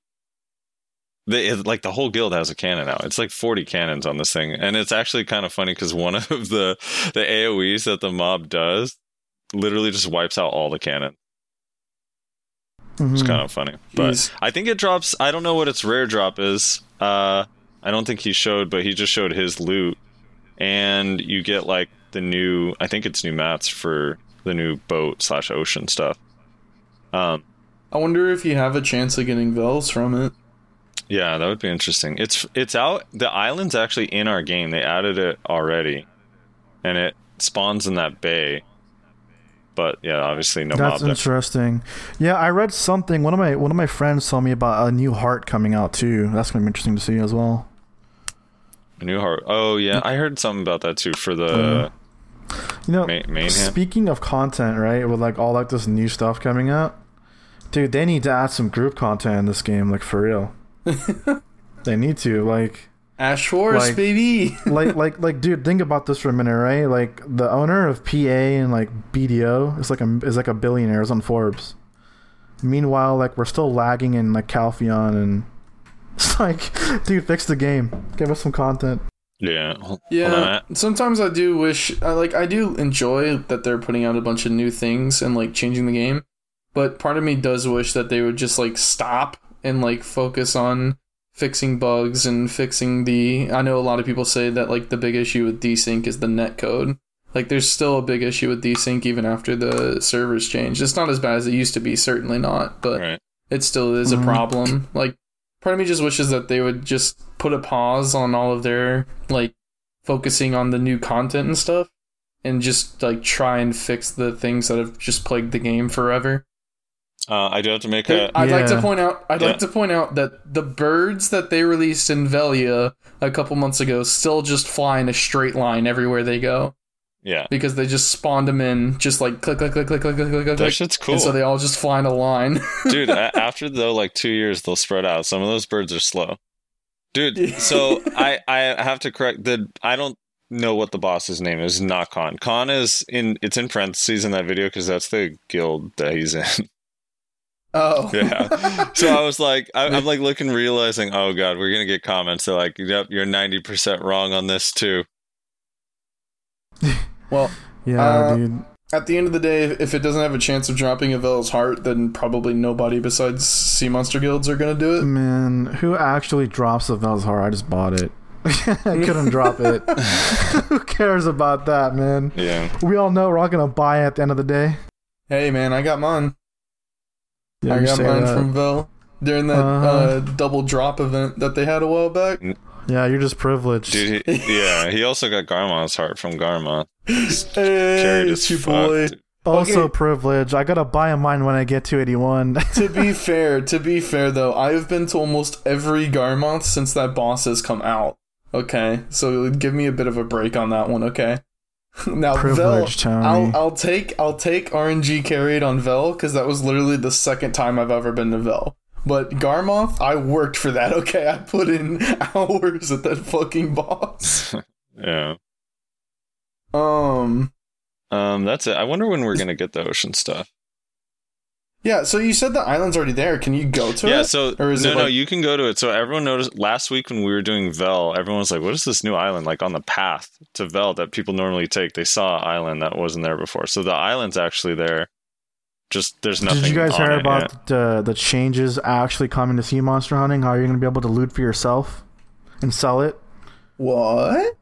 the it, like the whole guild has a cannon now. It's like 40 cannons on this thing, and it's actually kind of funny because one of the the AOE's that the mob does literally just wipes out all the cannon. It's Mhm. kind of funny, but Jeez. I think it drops. I don't know what its rare drop is. Uh, I don't think he showed, but he just showed his loot, and you get like the new. I think it's new mats for the new boat slash ocean stuff. Um, I wonder if you have a chance of getting Vels from it. Yeah, that would be interesting. It's it's out. The island's actually in our game. They added it already, and it spawns in that bay. But yeah, obviously no That's mob. there. interesting. Yeah, I read something. One of my one of my friends told me about a new heart coming out too. That's gonna be interesting to see as well. A new heart. Oh yeah, I heard something about that too for the You know, main, main hand. speaking of content, right? With like all like this new stuff coming out, dude, they need to add some group content in this game, like for real. they need to like. Ash Forest, Like- baby. like like like dude think about this for a minute right like the owner of pa and like bdo is like a is like a billionaire is on forbes meanwhile like we're still lagging in like Calpheon, and it's like dude fix the game give us some content Yeah. Hold- hold on, Yeah, sometimes I do wish, I like, I do enjoy that they're putting out a bunch of new things and like changing the game, but part of me does wish that they would just like stop and like focus on fixing bugs and fixing the. I know a lot of people say that like the big issue with desync is the net code. Like, there's still a big issue with desync even after the servers changed. It's not as bad as it used to be, certainly not, but Right. it still is a mm-hmm. problem. Like, part of me just wishes that they would just put a pause on all of their like focusing on the new content and stuff, and just like try and fix the things that have just plagued the game forever. Uh, I do have to make a. I'd like to point out. I'd Yeah. like to point out that the birds that they released in Velia a couple months ago still just fly in a straight line everywhere they go yeah. Because they just spawned them in, just like click, click, click, click, click, click, click. That shit's cool. And so they all just fly in a line. Dude, after though, like two years, they'll spread out. Some of those birds are slow. Dude, so I I have to correct that. I don't know what the boss's name is. Not Khan. Khan is in. It's in parentheses in that video because that's the guild that he's in. Oh yeah. So I was like, I, am like looking, realizing, oh god, we're gonna get comments. They're like, yep, you're 90 percent wrong on this too. well, yeah Uh, dude At the end of the day, if it doesn't have a chance of dropping a Vel's heart, then probably nobody besides Sea Monster Guilds are gonna do it. man who actually drops a Vel's heart i just bought it i couldn't drop it who cares about that man yeah we all know we're all gonna buy it at the end of the day Hey man, I got mine. yeah, I got mine that. from Vel during that Uh-huh. uh, double drop event that they had a while back. Yeah you're just privileged dude he, yeah he also got Garmoth's heart from garmon Hey, carried it's as your fuck, boy. dude. Also Okay. privilege. I gotta buy a mine when I get to 81. to be fair, to be fair though, I have been to almost every Garmoth since that boss has come out. Okay, so give me a bit of a break on that one. Okay. now Vel, Privilege, Tony. I'll I'll take I'll take RNG carried on Vel because that was literally the second time I've ever been to Vel. But Garmoth, I worked for that. Okay, I put in hours at that fucking boss. yeah Um. Um, that's it. I wonder when we're gonna get the ocean stuff. Yeah. So you said the island's already there. Can you go to yeah, it? Yeah, so Or is no, it no, you can go to it. So everyone noticed last week when we were doing Vel, everyone was like, "What is this new island like on the path to Vel that people normally take?" They saw an island that wasn't there before, so the island's actually there. Just there's nothing. Did you guys on hear about the the changes actually coming to sea monster hunting? How are you're gonna be able to loot for yourself and sell it? what?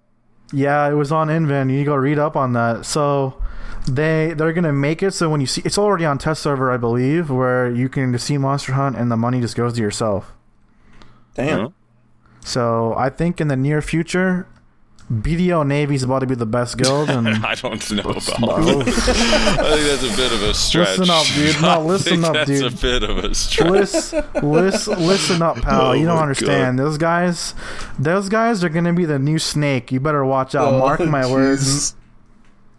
Yeah, it was on Inven. You go read up on that. So they they're gonna make it so when you see it's already on test server, I believe, where you can see Monster Hunt and the money just goes to yourself. Damn. Huh? So I think in the near future, BDO Navy's about to be the best guild, and I don't know about that. I think that's a bit of a stretch. Listen up, dude. No, I listen think up, that's dude. a bit of a stretch. listen, listen, listen up, pal. Oh you don't my understand. Those guys, those guys are gonna be the new snake. You better watch out. Oh, Mark my words.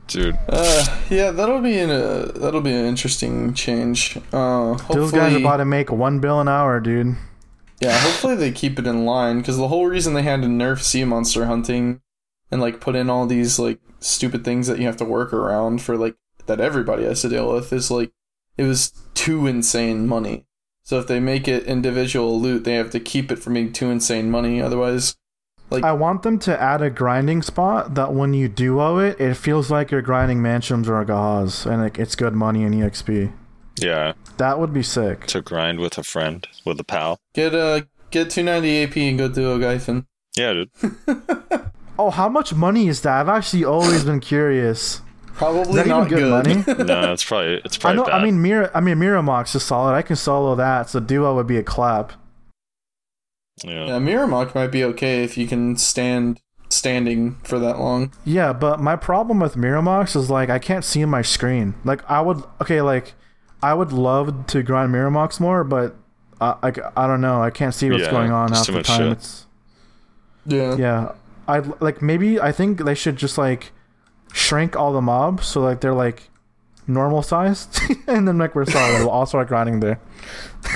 Dude, Uh, yeah, that'll be an uh, that'll be an interesting change. Uh, hopefully, Those guys are about to make one bill an hour, dude. yeah, hopefully they keep it in line because the whole reason they had to nerf sea monster hunting and like put in all these like stupid things that you have to work around for like that everybody has to deal with is like it was too insane money. So if they make it individual loot, they have to keep it from being too insane money. Otherwise, like I want them to add a grinding spot that when you duo it, it feels like you're grinding Manshaums or Agahas, and like, it's good money and EXP. yeah, That would be sick. to grind with a friend, with a pal. get uh get 290 AP and go do a Gyfin. Yeah, dude. Oh, how much money is that? I've actually always been curious. Probably Is not good, good. money? No, it's probably it's probably. I know. bad. I mean, Mira. I mean, Mirumoks is solid. I can solo that, so duo would be a clap. yeah. Yeah, Mirumok might be okay if you can stand standing for that long. Yeah, but my problem with Mirumoks is like I can't see my screen. Like I would okay, like I would love to grind Mirumoks more, but uh, like I don't know, I can't see what's Yeah, going on half the time. shit. It's Yeah. yeah, I like maybe I think they should just like shrink all the mobs so like they're like normal sized, and then like we're solid. we'll all start grinding there.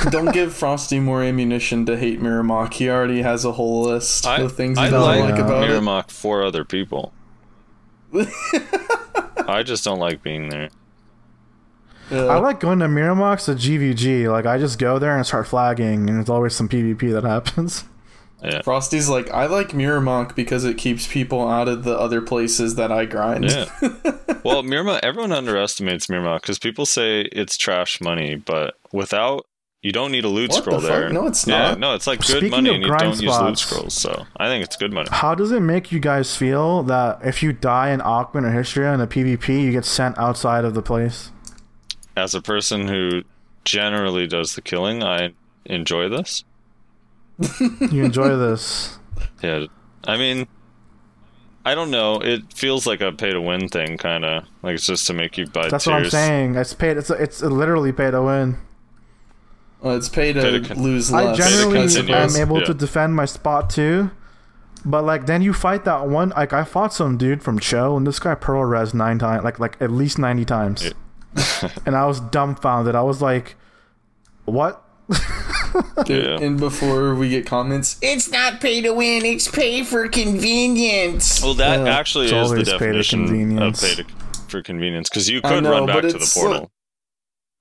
Don't give Frosty more ammunition to hate Mirumok. He already has a whole list I, of things he I doesn't like, like about it. Mirumok for other people. I just don't like being there. Yeah. I like going to Mirumoks to GVG. Like I just go there and start flagging, and there's always some PvP that happens. Yeah. Frosty's like, I like Mirumok because it keeps people out of the other places that I grind. Yeah. well, Mirumok, everyone underestimates Mirumok because people say it's trash money, but without, you don't need a loot What scroll the fuck? there. No, it's not. yeah, not. No, it's like good Speaking money and you don't use loot scrolls, so I think it's good money. How does it make you guys feel that if you die in Aakman or Hystria in a PvP, you get sent outside of the place? As a person who generally does the killing, I enjoy this. You enjoy this. Yeah. I mean, I don't know. It feels like a pay to win thing, kind of. Like it's just to make you buy That's tiers. what I'm saying. It's paid. It's it's literally pay to win. Well, it's pay to Pay to con- lose I generally am able Yeah. to defend my spot too, but like then you fight that one. Like I fought some dude from Cho, and this guy pearl res nine times, like like at least ninety times, and I was dumbfounded. I was like, "What?" Dude, Yeah. And before we get comments, It's not pay to win, it's pay for convenience. Well, that Uh, actually it's is the always pay to definition of pay to, for convenience because you could know, run back to the it's portal.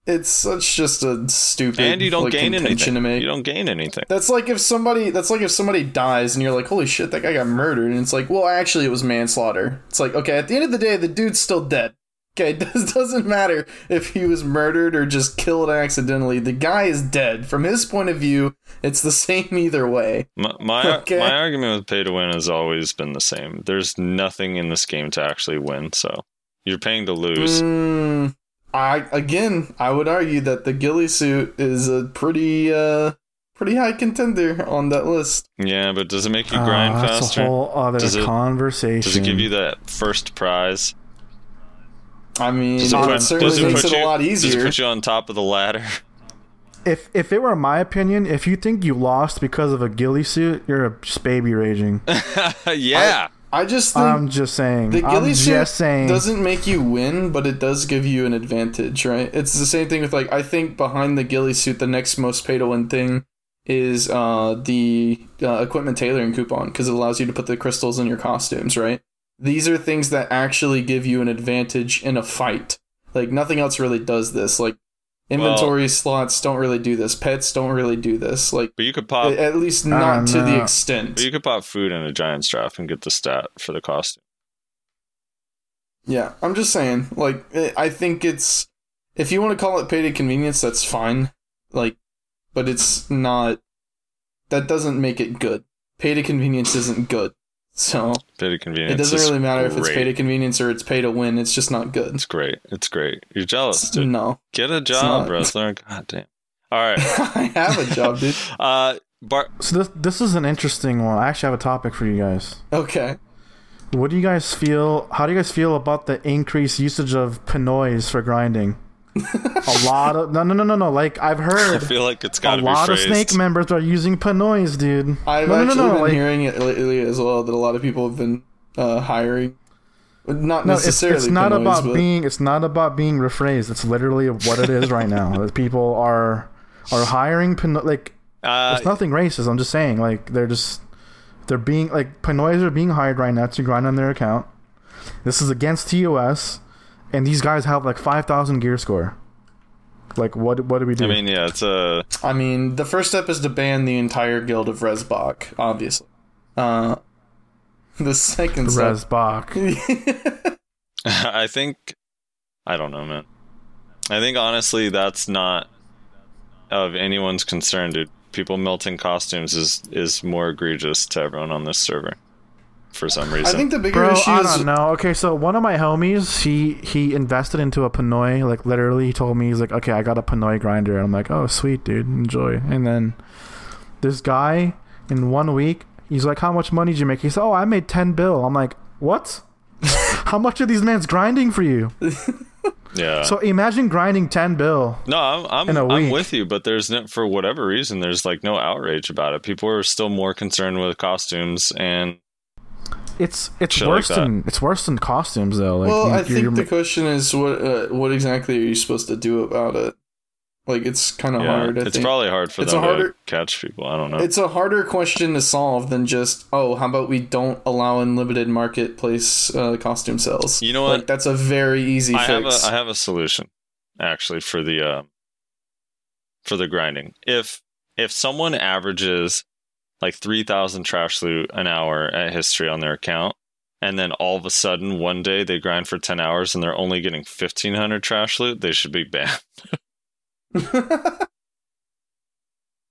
it's such just a stupid and you don't like, gain anything. to make. You don't gain anything. That's like if somebody that's like if somebody dies and you're like, holy shit, that guy got murdered, and it's like, well, actually, it was manslaughter. It's like, okay, at the end of the day, the dude's still dead. Okay, it doesn't matter if he was murdered or just killed accidentally. The guy is dead. From his point of view, it's the same either way. My my, Okay. my argument with pay to win has always been the same. There's nothing in this game to actually win, so you're paying to lose. Mm, I again, I would argue that the ghillie suit is a pretty, uh, pretty high contender on that list. Yeah, but does it make you Ah, grind that's faster? a whole other Does it- conversation. Does it give you that first prize? I mean, Does it, it, put, certainly does it makes it you, a lot Does it put you on top of the ladder? If if it were my opinion, if you think you lost because of a ghillie suit, you're a just baby raging. yeah. I just think I'm just saying. The I'm ghillie suit saying. doesn't make you win, but it does give you an advantage, right? It's the same thing with like I think behind the ghillie suit, the next most pay to win thing is uh, the uh, equipment tailoring coupon because it allows you to put the crystals in your costumes, right? These are things that actually give you an advantage in a fight. Like nothing else really does this. Like inventory slots don't really do this. Pets don't really do this. Like But you could pop at least not to the extent. but you could pop food in a giant strap and get the stat for the costume. Yeah, I'm just saying. Like, eh, I think it's if you want to call it paid to convenience, that's fine. Like, but it's not. That doesn't make it good. Paid to convenience isn't good. So Pay to convenience. it doesn't is really matter if it's great. pay to convenience or it's pay to win. It's just not good. It's great. It's great. You're jealous, dude. No, Get a job, not. wrestler. God damn. All right. I have a job, dude. Uh, Bar- So this this is an interesting one. I actually have a topic for you guys. Okay. What do you guys feel? How do you guys feel about the increased usage of pinoys for grinding? A lot of no no no no no. Like I've heard I feel like it's got a be lot of snake members are using pinoys, dude. I've no, no, actually no, no, been like- hearing it lately as well that a lot of people have been uh, hiring. Not No, it's, necessarily. it's not Pinoys, about but- being it's not about being rephrased. It's literally what it is right now. That people are are hiring pino- like Uh, it's nothing racist. I'm just saying like they're just they're being like pinoys are being hired right now to grind on their account. This is against TOS, and these guys have like five thousand gear score. Like what what do we do? I mean, yeah, it's a. I mean, the first step is to ban the entire guild of Resbach, obviously. Uh, the second step. Resbach. I think. I don't know, man. I think honestly, that's not of anyone's concern, dude. People melting costumes is is more egregious to everyone on this server, for some reason. I think the bigger Bro, issue I is don't know. Okay, so one of my homies, he he invested into a Pinoy. Like literally, he told me he's like, okay, I got a Pinoy grinder. And I'm like, oh, sweet, dude, enjoy. And then this guy in one week, he's like, how much money did you make? He said, oh, I made ten bill. I'm like, what? how much are these man's grinding for you? yeah. So imagine grinding ten bill. no, I'm I'm, in a I'm week. with you, but there's no for whatever reason, there's like no outrage about it. People are still more concerned with costumes and It's it's Shit worse that. than it's worse than costumes though. Like, well, you- I you're- think the question is what uh, what exactly are you supposed to do about it? Like, it's kind of yeah, hard. I it's think. probably hard for It's them a harder- to catch people. I don't know. It's a harder question to solve than just oh, how about we don't allow unlimited marketplace uh, costume sales? You know what? Like, that's a very easy I have fix. a I have a solution actually for the uh, for the grinding. If if someone averages like three thousand trash loot an hour at Hystria on their account, and then all of a sudden one day they grind for ten hours and they're only getting fifteen hundred trash loot, they should be banned.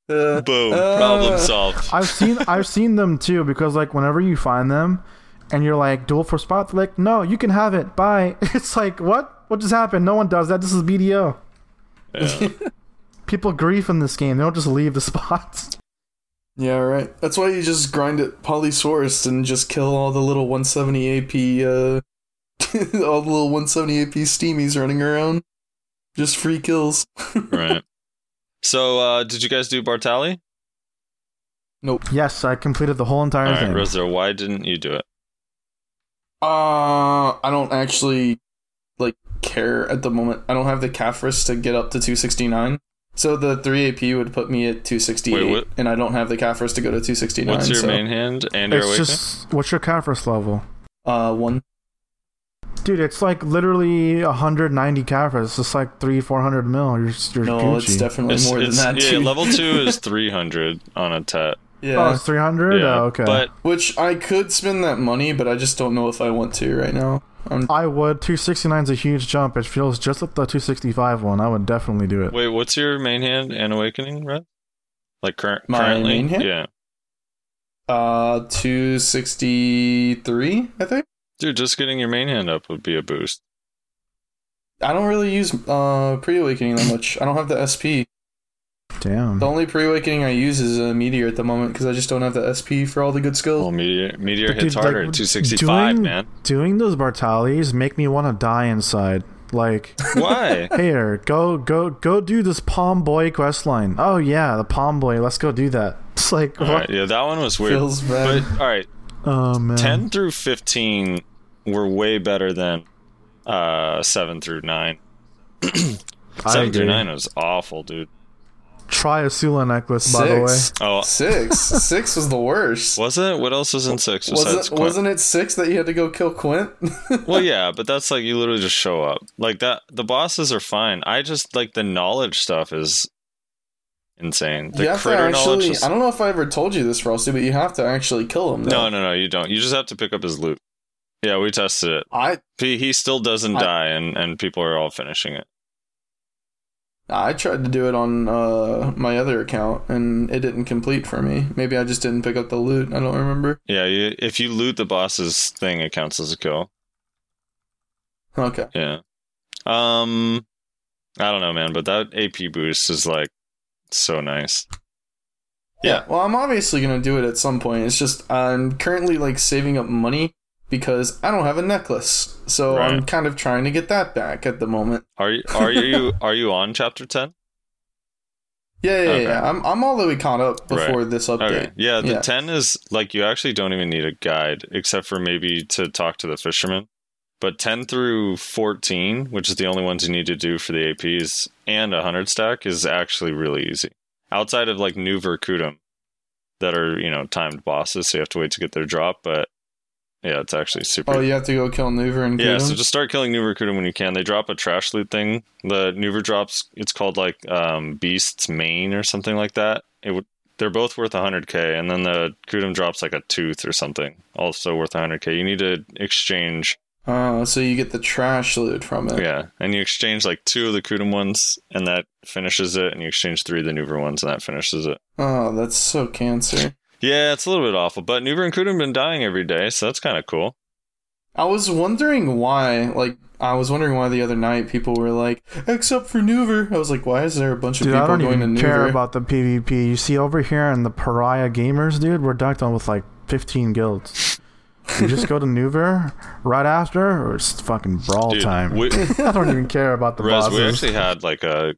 Uh, Boom, uh, problem solved. I've seen I've seen them too because like whenever you find them and you're like duel for spot, they're like, no, you can have it. Bye. It's like what? What just happened? No one does that. This is BDO. Yeah. People grief in this game. They don't just leave the spots. Yeah, right. That's why you just grind it polysourced and just kill all the little 170 AP, uh, all the little 170 AP steamies running around. Just free kills. right. So, uh, did you guys do Bartali? Nope. Yes, I completed the whole entire All right, thing. Rosa, why didn't you do it? Uh, I don't actually like care at the moment. I don't have the Caphras to get up to 269. So the 3 AP would put me at 268, Wait, and I don't have the Caphras to go to 269. What's your so, main hand and your it's just what's your Caphras level? Uh, one. Dude, it's like literally 190 Caphras. It's like three, 400 mil. You're, you're No, Gucci. it's definitely It's- more than that. Yeah, too. level two is 300 on a tet. Yeah. Oh, it's 300? Yeah, Oh, okay. But Which I could spend that money, but I just don't know if I want to right now. I'm, I would. 269 is a huge jump. It feels just like the 265 one. I would definitely do it. wait, what's your main hand and awakening, Red? Like current My currently? main hand? Yeah. uh, 263, I think. Dude, just getting your main hand up would be a boost. I don't really use uh pre-awakening that much. I don't have the SP. Damn. The only pre-awakening I use is a meteor at the moment because I just don't have the SP for all the good skills. Well, Meteor, Meteor But hits dude, harder like, at 265, doing- man. Doing those Bartalis make me want to die inside. Like, Why? here, go, go, go do this Palm Boy quest line. Oh yeah, the Palm Boy. Let's go do that. It's like, all what? right, yeah, that one was weird. Feels bad. But all right, oh man. 10 through 15 were way better than uh 7 through 9. 7 through 9 was awful, dude. Try a Sula necklace, by the way. Six. Oh, Six. Six was the worst. was it? What else was in 6 besides Wasn't, Quint? wasn't it six that you had to go kill Quint? Well, yeah, but that's like you literally just show up. Like that the bosses are fine. I just like the knowledge stuff is insane. The you have to critter knowledge actually. is I don't know if I ever told you this, Frosty, but you have to actually kill him. No, no, no, you don't. You just have to pick up his loot. Yeah, we tested it. I He, he still doesn't I- die and and people are all finishing it. I tried to do it on uh, my other account and it didn't complete for me. Maybe I just didn't pick up the loot. I don't remember. Yeah, you, if you loot the boss's thing, it counts as a kill. Okay. Yeah. Um, I don't know, man, but that AP boost is like so nice. Yeah. Well, I'm obviously gonna do it at some point. It's just I'm currently like saving up money because I don't have a necklace, so I'm kind of trying to get that back at the moment. Are you are you are you on chapter ten? Yeah, yeah, Okay. yeah. I'm I'm all the way caught up before Right. this update. Okay. Yeah, the Yeah. 10 is like you actually don't even need a guide except for maybe to talk to the fisherman. But 10 through 14, which is the only ones you need to do for the APs and a 100 stack, is actually really easy. Outside of like Nouver Kutum that are, you know, timed bosses, so you have to wait to get their drop. But yeah, it's actually super Oh, you have to go kill Nouver and yeah, so just start killing Nouver Kutum when you can. They drop a trash loot thing. The Nouver drops, it's called like um, Beast's Main or something like that. It would. They're both worth 100k, and then the Kutum drops like a tooth or something, also worth 100k. You need to exchange, Oh, so you get the trash loot from it. yeah, and you exchange like two of the Kutum ones, and that finishes it, and you exchange three of the Nouver ones, and that finishes it. Oh, that's so cancer. Yeah, it's a little bit awful, but Nouver and Kutum have been dying every day, so that's kind of cool. I was wondering why, like, I was wondering why the other night people were like, except for Nouver. I was like, why is there a bunch of Dude, I people don't going even to care Nouver? about the PvP. You see over here in the Pariah Gamers, dude, we're decked on with like 15 guilds. You just go to Nouver right after, or it's fucking brawl Dude, time. we- I don't even care about the Rez, bosses. we actually had like a,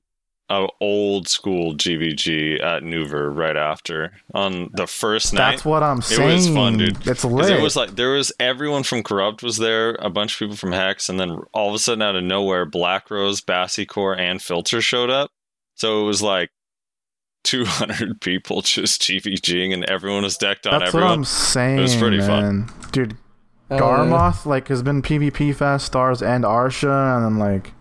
a old school GVG at Nouver right after on the first night. That's what I'm saying. It was fun, dude. It's 'Cause lit. It was like there was everyone from Corrupt was there, a bunch of people from Hex, and then all of a sudden out of nowhere, Black Rose, Bassy Core, and Filter showed up. So it was like 200 people just GVGing, and everyone was decked on That's what. I'm saying. It was pretty man. fun. dude. Oh. Garmoth like has been PvP fest stars and Arsha, and then like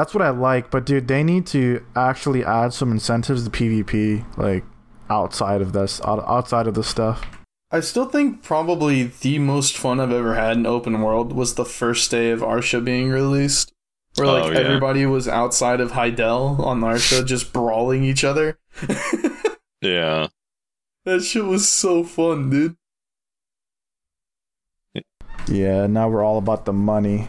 that's what I like. But dude, they need to actually add some incentives to PvP, like outside of this, outside of this stuff. I still think probably the most fun I've ever had in open world was the first day of Arsha being released. Where like Oh, yeah. everybody was outside of Heidel on Arsha just brawling each other. Yeah. That shit was so fun, dude. Yeah, now we're all about the money.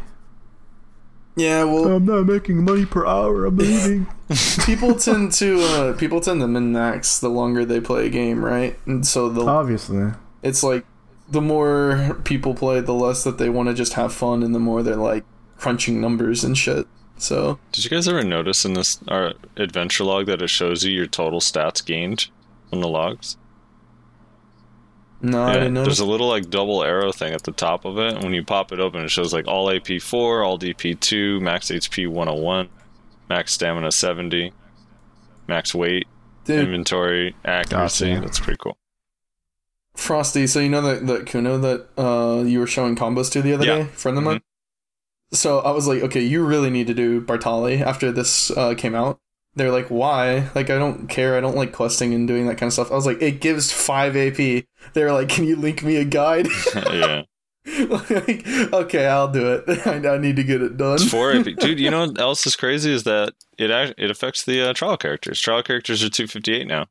Yeah, well, I'm not making money per hour. I'm leaving. people tend to uh, people tend to min max the longer they play a game, right? And so the Obviously, it's like the more people play, the less that they want to just have fun, and the more they're like crunching numbers and shit. So Did you guys ever notice in this our adventure log that it shows you your total stats gained on the logs? No, I didn't know. there's a little like double arrow thing at the top of it. And when you pop it open, it shows like all AP four, all DP two, max HP one hundred one, max stamina seventy, max weight, Dude, inventory accuracy. Gotcha. That's pretty cool. Frosty, so you know that that Kuno that uh you were showing combos to the other Yeah. day, friend of mine. So I was like, okay, you really need to do Bartali after this uh, came out. They're like, why? Like, I don't care. I don't like questing and doing that kind of stuff. I was like, it gives five AP. They're like, can you link me a guide? yeah, like, okay, I'll do it. I, I need to get it done. it's four AP. Dude, you know what else is crazy is that it it affects the uh, trial characters. Trial characters are two fifty eight now.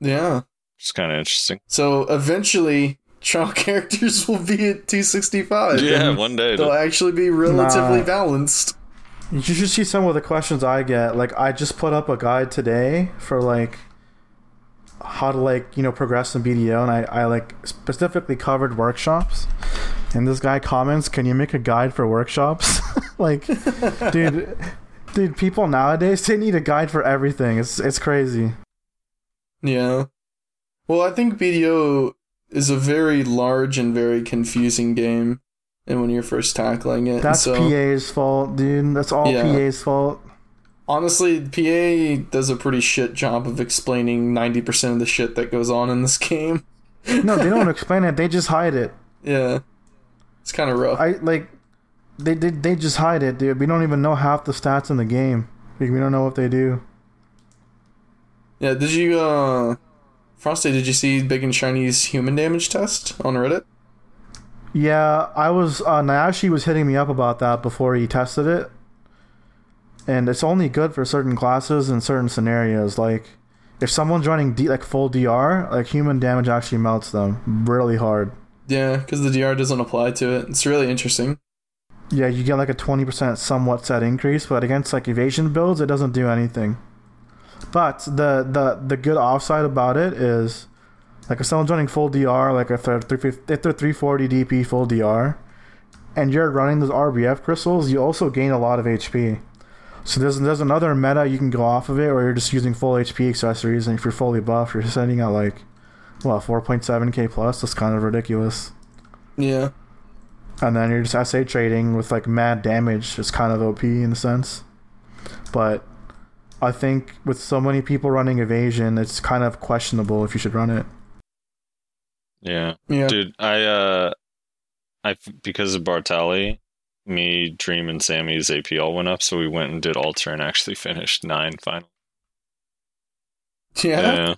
Yeah. It's kind of interesting. So eventually, trial characters will be at 265. Yeah, one day. They'll actually be relatively Nah. balanced. You should see some of the questions I get. Like, I just put up a guide today for like how to like you know progress in BDO, and I I like specifically covered workshops. And this guy comments, "Can you make a guide for workshops?" like, dude, dude, people nowadays they need a guide for everything. It's it's crazy. Yeah. Well, I think BDO is a very large and very confusing game, and when you're first tackling it, That's so PA's fault, dude. That's all Yeah. PA's fault. honestly, PA does a pretty shit job of explaining ninety percent of the shit that goes on in this game. No, they don't explain it. They just hide it. Yeah, it's kind of rough. I like they they they just hide it, dude. We don't even know half the stats in the game. Like, we don't know what they do. yeah, did you, uh, Frosty? Did you see Big and Shiny's human damage test on Reddit? Yeah, I was uh Nyashi was hitting me up about that before he tested it. and it's only good for certain classes and certain scenarios. Like if someone's running D, like full DR, like human damage actually melts them really hard. Yeah, because the DR doesn't apply to it. It's really interesting. Yeah, you get like a twenty percent somewhat set increase, but against like evasion builds, it doesn't do anything. But the the the good offside about it is, like if someone's running full DR, like if they're three if they're three forty DP full DR, and you're running those RBF crystals, you also gain a lot of HP. So there's there's another meta you can go off of it, or you're just using full HP accessories, and if you're fully buffed, you're sending out like, well, 4.7k plus. That's kind of ridiculous. Yeah. And then you're just SA trading with like mad damage. It's kind of OP in a sense, but I think with so many people running evasion, it's kind of questionable if you should run it. Yeah. Yeah. Dude, I uh I because of Bartali, me, Dream, and Sammy's AP all went up, so we went and did Altar and actually finished nine final. Yeah.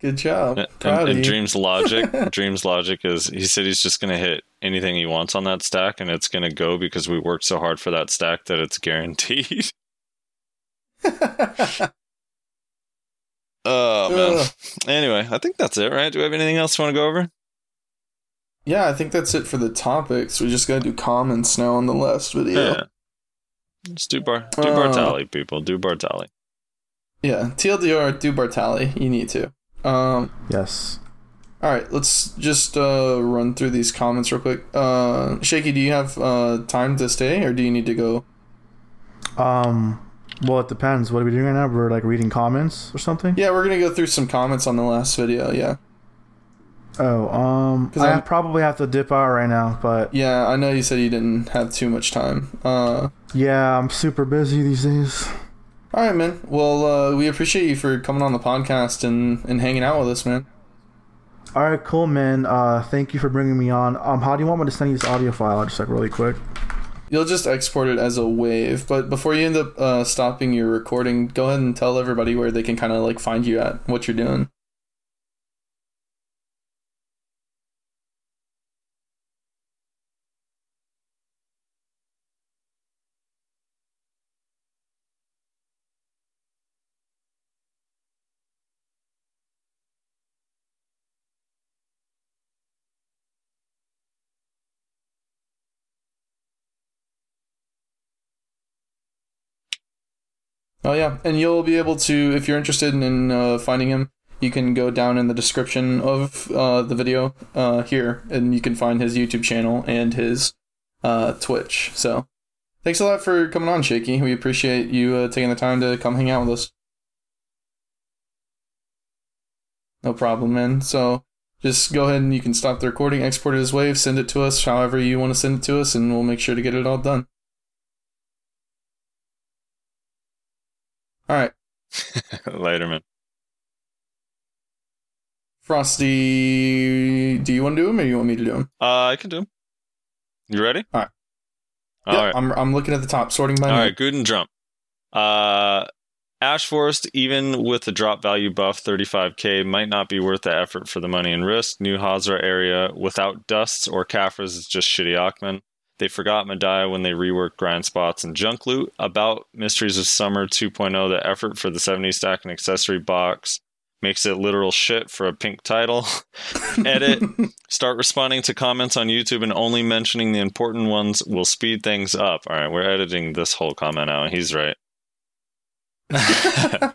Good job. And, Proud and you. Dream's logic Dream's logic is he said he's just gonna hit anything he wants on that stack and it's gonna go because we worked so hard for that stack that it's guaranteed. oh man. Ugh. Anyway, I think that's it, right? Do we have anything else you want to go over? yeah, I think that's it for the topics. We're just gonna do comments now on the last video. Let's do bar do Uh, Bartali, people. Do Bartali. Yeah, TLDR, do Bartali. You need to. Um, Yes. all right, let's just uh, run through these comments real quick. Uh, Shaky, do you have uh, time to stay, or do you need to go? Um. Well, it depends. What are we doing right now? We're like reading comments or something. Yeah, we're gonna go through some comments on the last video. Yeah, Oh. Um. I I'm- probably have to dip out right now, but yeah. I know you said you didn't have too much time. Uh, yeah, I'm super busy these days. all right, man. Well, uh, we appreciate you for coming on the podcast and and hanging out with us, man. All right, cool, man. Uh, thank you for bringing me on. Um, how do you want me to send you this audio file? Just like really quick. You'll just export it as a wave, but before you end up uh, stopping your recording, go ahead and tell everybody where they can kind of like find you at what you're doing. Oh yeah, and you'll be able to, if you're interested in uh, finding him, you can go down in the description of uh, the video uh, here, and you can find his YouTube channel and his uh, Twitch. So, thanks a lot for coming on, Shaky. We appreciate you uh, taking the time to come hang out with us. No problem, man. So, just go ahead and you can stop the recording, export it as wave, send it to us, however you want to send it to us, and we'll make sure to get it all done. All right. Later, man. Frosty, do you want to do him or you want me to do him? Uh, I can do 'em. You ready? All right. All Yep, right. I'm, I'm looking at the top, sorting by All name. right. Good and jump. Uh, Ash Forest, even with the drop value buff, 35k, might not be worth the effort for the money and risk. New Hazra area without dusts or Caphras is just shitty Aakman. They forgot Mediah when they reworked grind spots and junk loot. About Mysteries of Summer 2.0, the effort for the 70 stack and accessory box makes it literal shit for a pink title. Edit. Start responding to comments on YouTube and only mentioning the important ones will speed things up. All right, we're editing this whole comment out. He's right.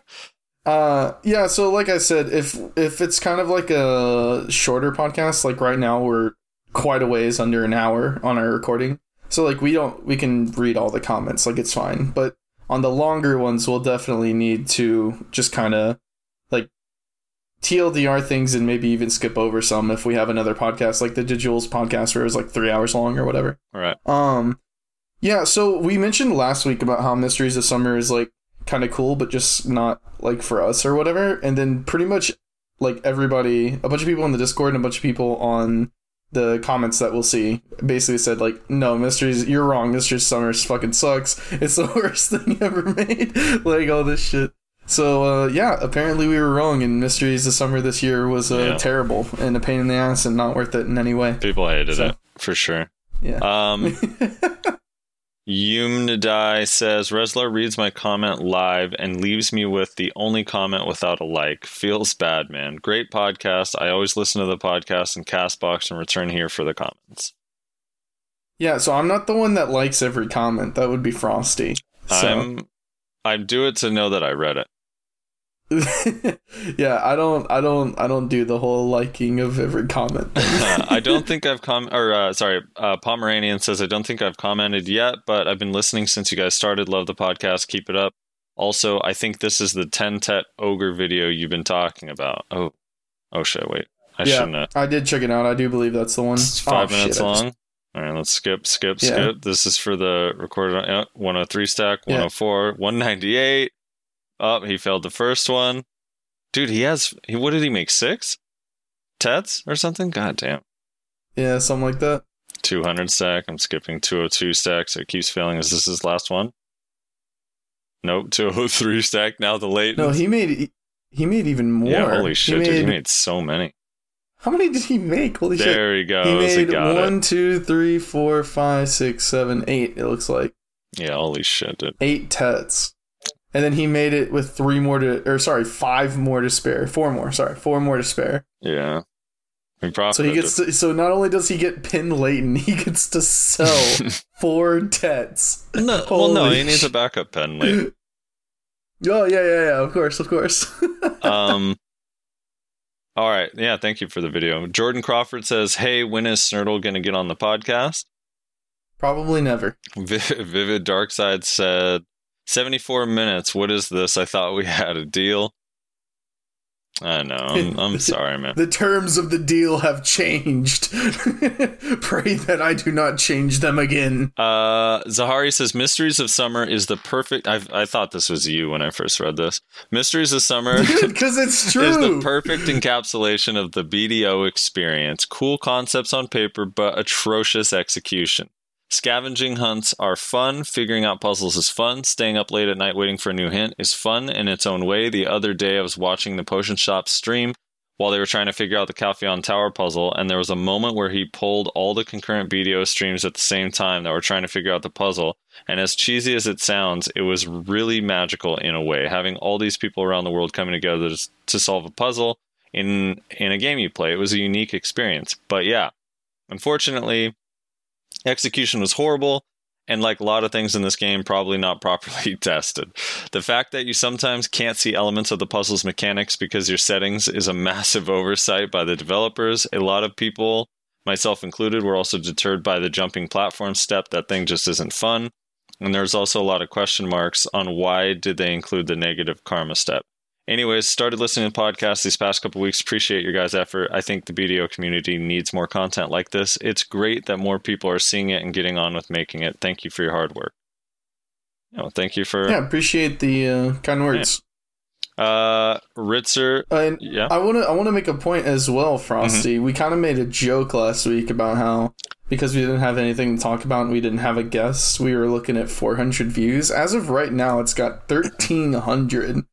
Uh, yeah. So, like I said, if if it's kind of like a shorter podcast, like right now we're quite a ways under an hour on our recording, so like we don't we can read all the comments, like it's fine. But on the longer ones, we'll definitely need to just kind of like TLDR things and maybe even skip over some if we have another podcast, like the Digitals podcast, where it was like three hours long or whatever. All right. Um, yeah. So we mentioned last week about how Mysteries of Summer is like kind of cool, but just not like for us or whatever. And then pretty much like everybody, a bunch of people in the Discord and a bunch of people on the comments that we'll see basically said like, no, Mysteries, you're wrong. Mysteries of Summer fucking sucks. It's the worst thing ever made. like all this shit. So uh, yeah, apparently we were wrong, and Mysteries of Summer this year was uh, Yeah. terrible and a pain in the ass and not worth it in any way. People hated So- it for sure. Yeah. Um, Yumnadai says Reslar reads my comment live and leaves me with the only comment without a like. Feels bad, man. Great podcast. I always listen to the podcast and Castbox and return here for the comments. Yeah, so I'm not the one that likes every comment. That would be Frosty. So. I'm I do it to know that I read it. yeah, I don't, I don't, I don't do the whole liking of every comment. I don't think I've com or uh, sorry, uh, Pomeranian says I don't think I've commented yet, but I've been listening since you guys started. Love the podcast. Keep it up. Also, I think this is the 10 tet ogre video you've been talking about. Oh, oh shit! Wait, I shouldn't. Have. I did check it out. I do believe that's the one. It's five Oh, minutes shit, I just- long. All right, let's skip, skip, Yeah. skip. This is for the recorded uh, 103 stack, Yeah. 104, 198. Oh, he failed the first one. Dude, he has. He, what did he make? Six? Tets or something? God damn. Yeah, something like that. 200 stack. I'm skipping 202 stack, so it keeps failing. Is this his last one? Nope, 203 stack. Now the late. No, he made, he made even more. Yeah, holy shit, he dude. He made- made so many. How many did he make? Holy shit! There he goes. He He made got one, it. two, three, four, five, six, seven, eight. It looks like Yeah, holy shit, dude. eight tets, and then he made it with three more to, or sorry, five more to spare. Four more. Sorry, four more to spare. Yeah. So he gets to, so not only does he get pin Laytenn, he gets to sell four tets. No, well, no, Holy he needs a backup pen late. Oh yeah, yeah, yeah. Of course, of course. um all right yeah thank you for the video jordan crawford says hey when is snurtle gonna get on the podcast Probably never. Vi- vivid darkside said 74 minutes what is this i thought we had a deal i know i'm, I'm sorry man The terms of the deal have changed. Pray that I do not change them again. uh zahari says mysteries of summer is the perfect i i thought this was you when i first read this mysteries of summer Because it's true. is the perfect encapsulation of the BDO experience. Cool concepts on paper, but atrocious execution. Scavenging hunts are fun. Figuring out puzzles is fun. Staying up late at night waiting for a new hint is fun in its own way. The other day, I was watching the Potion Shop stream while they were trying to figure out the Calpheon Tower puzzle, and there was a moment where he pulled all the concurrent BDO streams at the same time that were trying to figure out the puzzle. And as cheesy as it sounds, it was really magical in a way, having all these people around the world coming together to, to solve a puzzle in in a game you play. It was a unique experience. But yeah, unfortunately, execution was horrible. And like a lot of things in this game, probably not properly tested. The fact that you sometimes can't see elements of the puzzle's mechanics because your settings is a massive oversight by the developers. A lot of people, myself included, were also deterred by the jumping platform step. That thing just isn't fun. And there's also a lot of question marks on why did they include the negative karma step. Anyways, started listening to podcasts these past couple weeks. Appreciate your guys' effort. I think the BDO community needs more content like this. It's great that more people are seeing it and getting on with making it. Thank you for your hard work. Know, thank you for yeah, appreciate the uh, kind words. uh Ritzer. And Yeah. I want to I want to make a point as well, Frosty. Mm-hmm. We kind of made a joke last week about how because we didn't have anything to talk about and we didn't have a guest, we were looking at 400 views. As of right now, it's got 1300.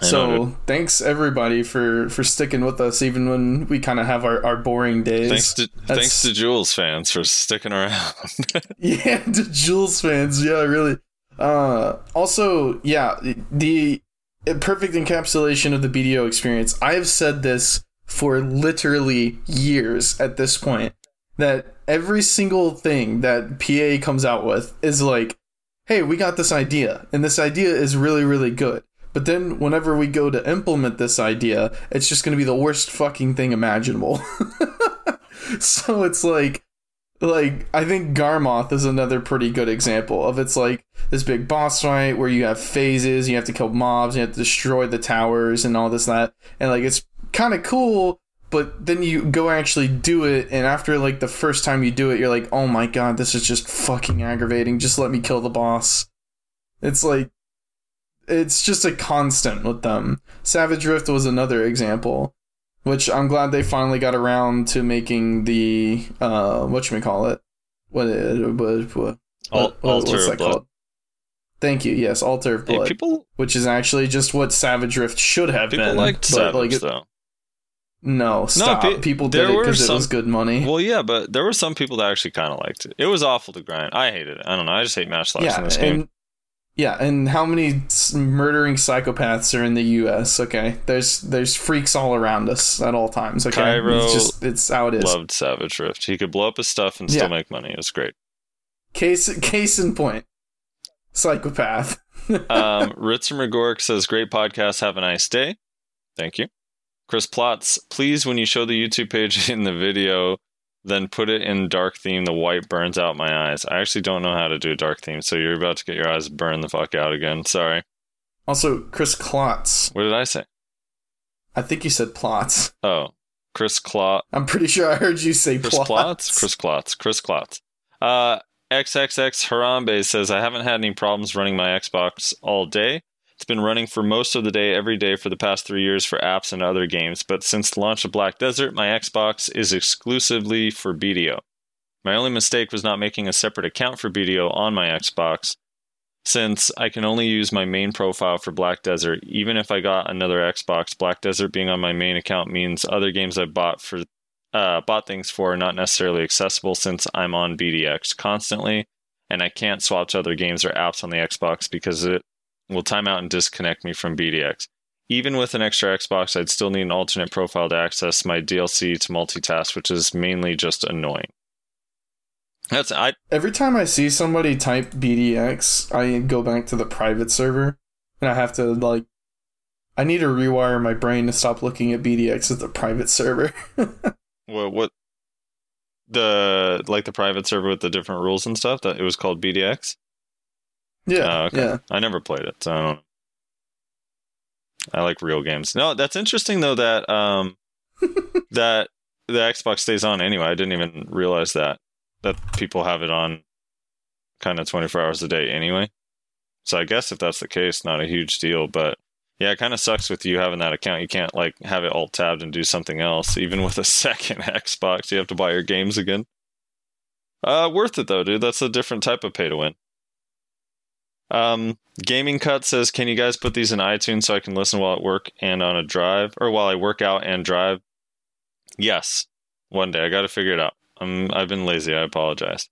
So thanks everybody for for sticking with us even when we kind of have our, our boring days. Thanks to That's- thanks to Jules fans for sticking around. Yeah, to Jules fans, yeah, really. Uh, also, yeah, the perfect encapsulation of the BDO experience. I have said this for literally years at this point that every single thing that PA comes out with is like, hey, we got this idea, and this idea is really, really good. But then whenever we go to implement this idea, it's just going to be the worst fucking thing imaginable. so it's like, like I think Garmoth is another pretty good example of it's like this big boss fight where you have phases, you have to kill mobs, you have to destroy the towers and all this that, and like it's kind of cool. But then you go actually do it, and after like the first time you do it, you're like, oh my god, this is just fucking aggravating. Just let me kill the boss. It's like, it's just a constant with them. Savage Rift was another example which I'm glad they finally got around to making the uh what you call it what what what, Al- what- what's of that Blood. called? Thank you. Yes, Altar of Hey, Blood, people which is actually just what Savage Rift should have people been. liked but, Savage like, it- though. No, stop. pe- people did it because it some- was good money. Well, yeah, but there were some people that actually kind of liked it. It was awful to grind. I hated it. I don't know. I just hate match selection yeah, in this game. Yeah, and how many murdering psychopaths are in the U.S.? Okay, there's there's freaks all around us at all times. Okay, Cairo it's just it's how it is. Loved Savage Rift. He could blow up his stuff and still Yeah. make money. It was great. Case case in point, psychopath. Um, Ritz McGork says, "Great podcast. Have a nice day." Thank you. Chris Plots, please, when you show the YouTube page in the video, then put it in dark theme. The white burns out my eyes. I actually don't know how to do a dark theme, so you're about to get your eyes burned the fuck out again. Sorry. Also, Chris Klotz. What did I say? I think you said plots. Oh, Chris Clot. I'm pretty sure I heard you say Chris plots. Klotz? Chris Klotz. Chris Klotz. Uh, XXX Harambe says, I haven't had any problems running my Xbox all day. It's been running for most of the day every day for the past three years for apps and other games, but since the launch of Black Desert, my Xbox is exclusively for BDO. My only mistake was not making a separate account for BDO on my Xbox, since I can only use my main profile for Black Desert. Even if I got another Xbox, Black Desert being on my main account means other games I bought for uh, bought things for are not necessarily accessible since I'm on BDX constantly, and I can't swap to other games or apps on the Xbox because it will time out and disconnect me from BDX. Even with an extra Xbox, I'd still need an alternate profile to access my DLC to multitask, which is mainly just annoying. That's I Every time I see somebody type BDX, I go back to the private server, and I have to like. I need to rewire my brain to stop looking at BDX as the private server. what what the like the private server with the different rules and stuff that it was called BDX. Yeah, Oh, okay. yeah. I never played it, so I don't. I like real games. No, that's interesting though that um that the Xbox stays on anyway. I didn't even realize that that people have it on kind of 24 hours a day anyway. So I guess if that's the case, not a huge deal, but yeah, it kind of sucks with you having that account. You can't like have it alt tabbed and do something else. Even with a second Xbox, you have to buy your games again. Uh, worth it though, dude. That's a different type of pay to win. Um, Gaming Cut says, "Can you guys put these in iTunes so I can listen while at work and on a drive, or while I work out and drive?" Yes, one day I got to figure it out. I'm I've been lazy. I apologize.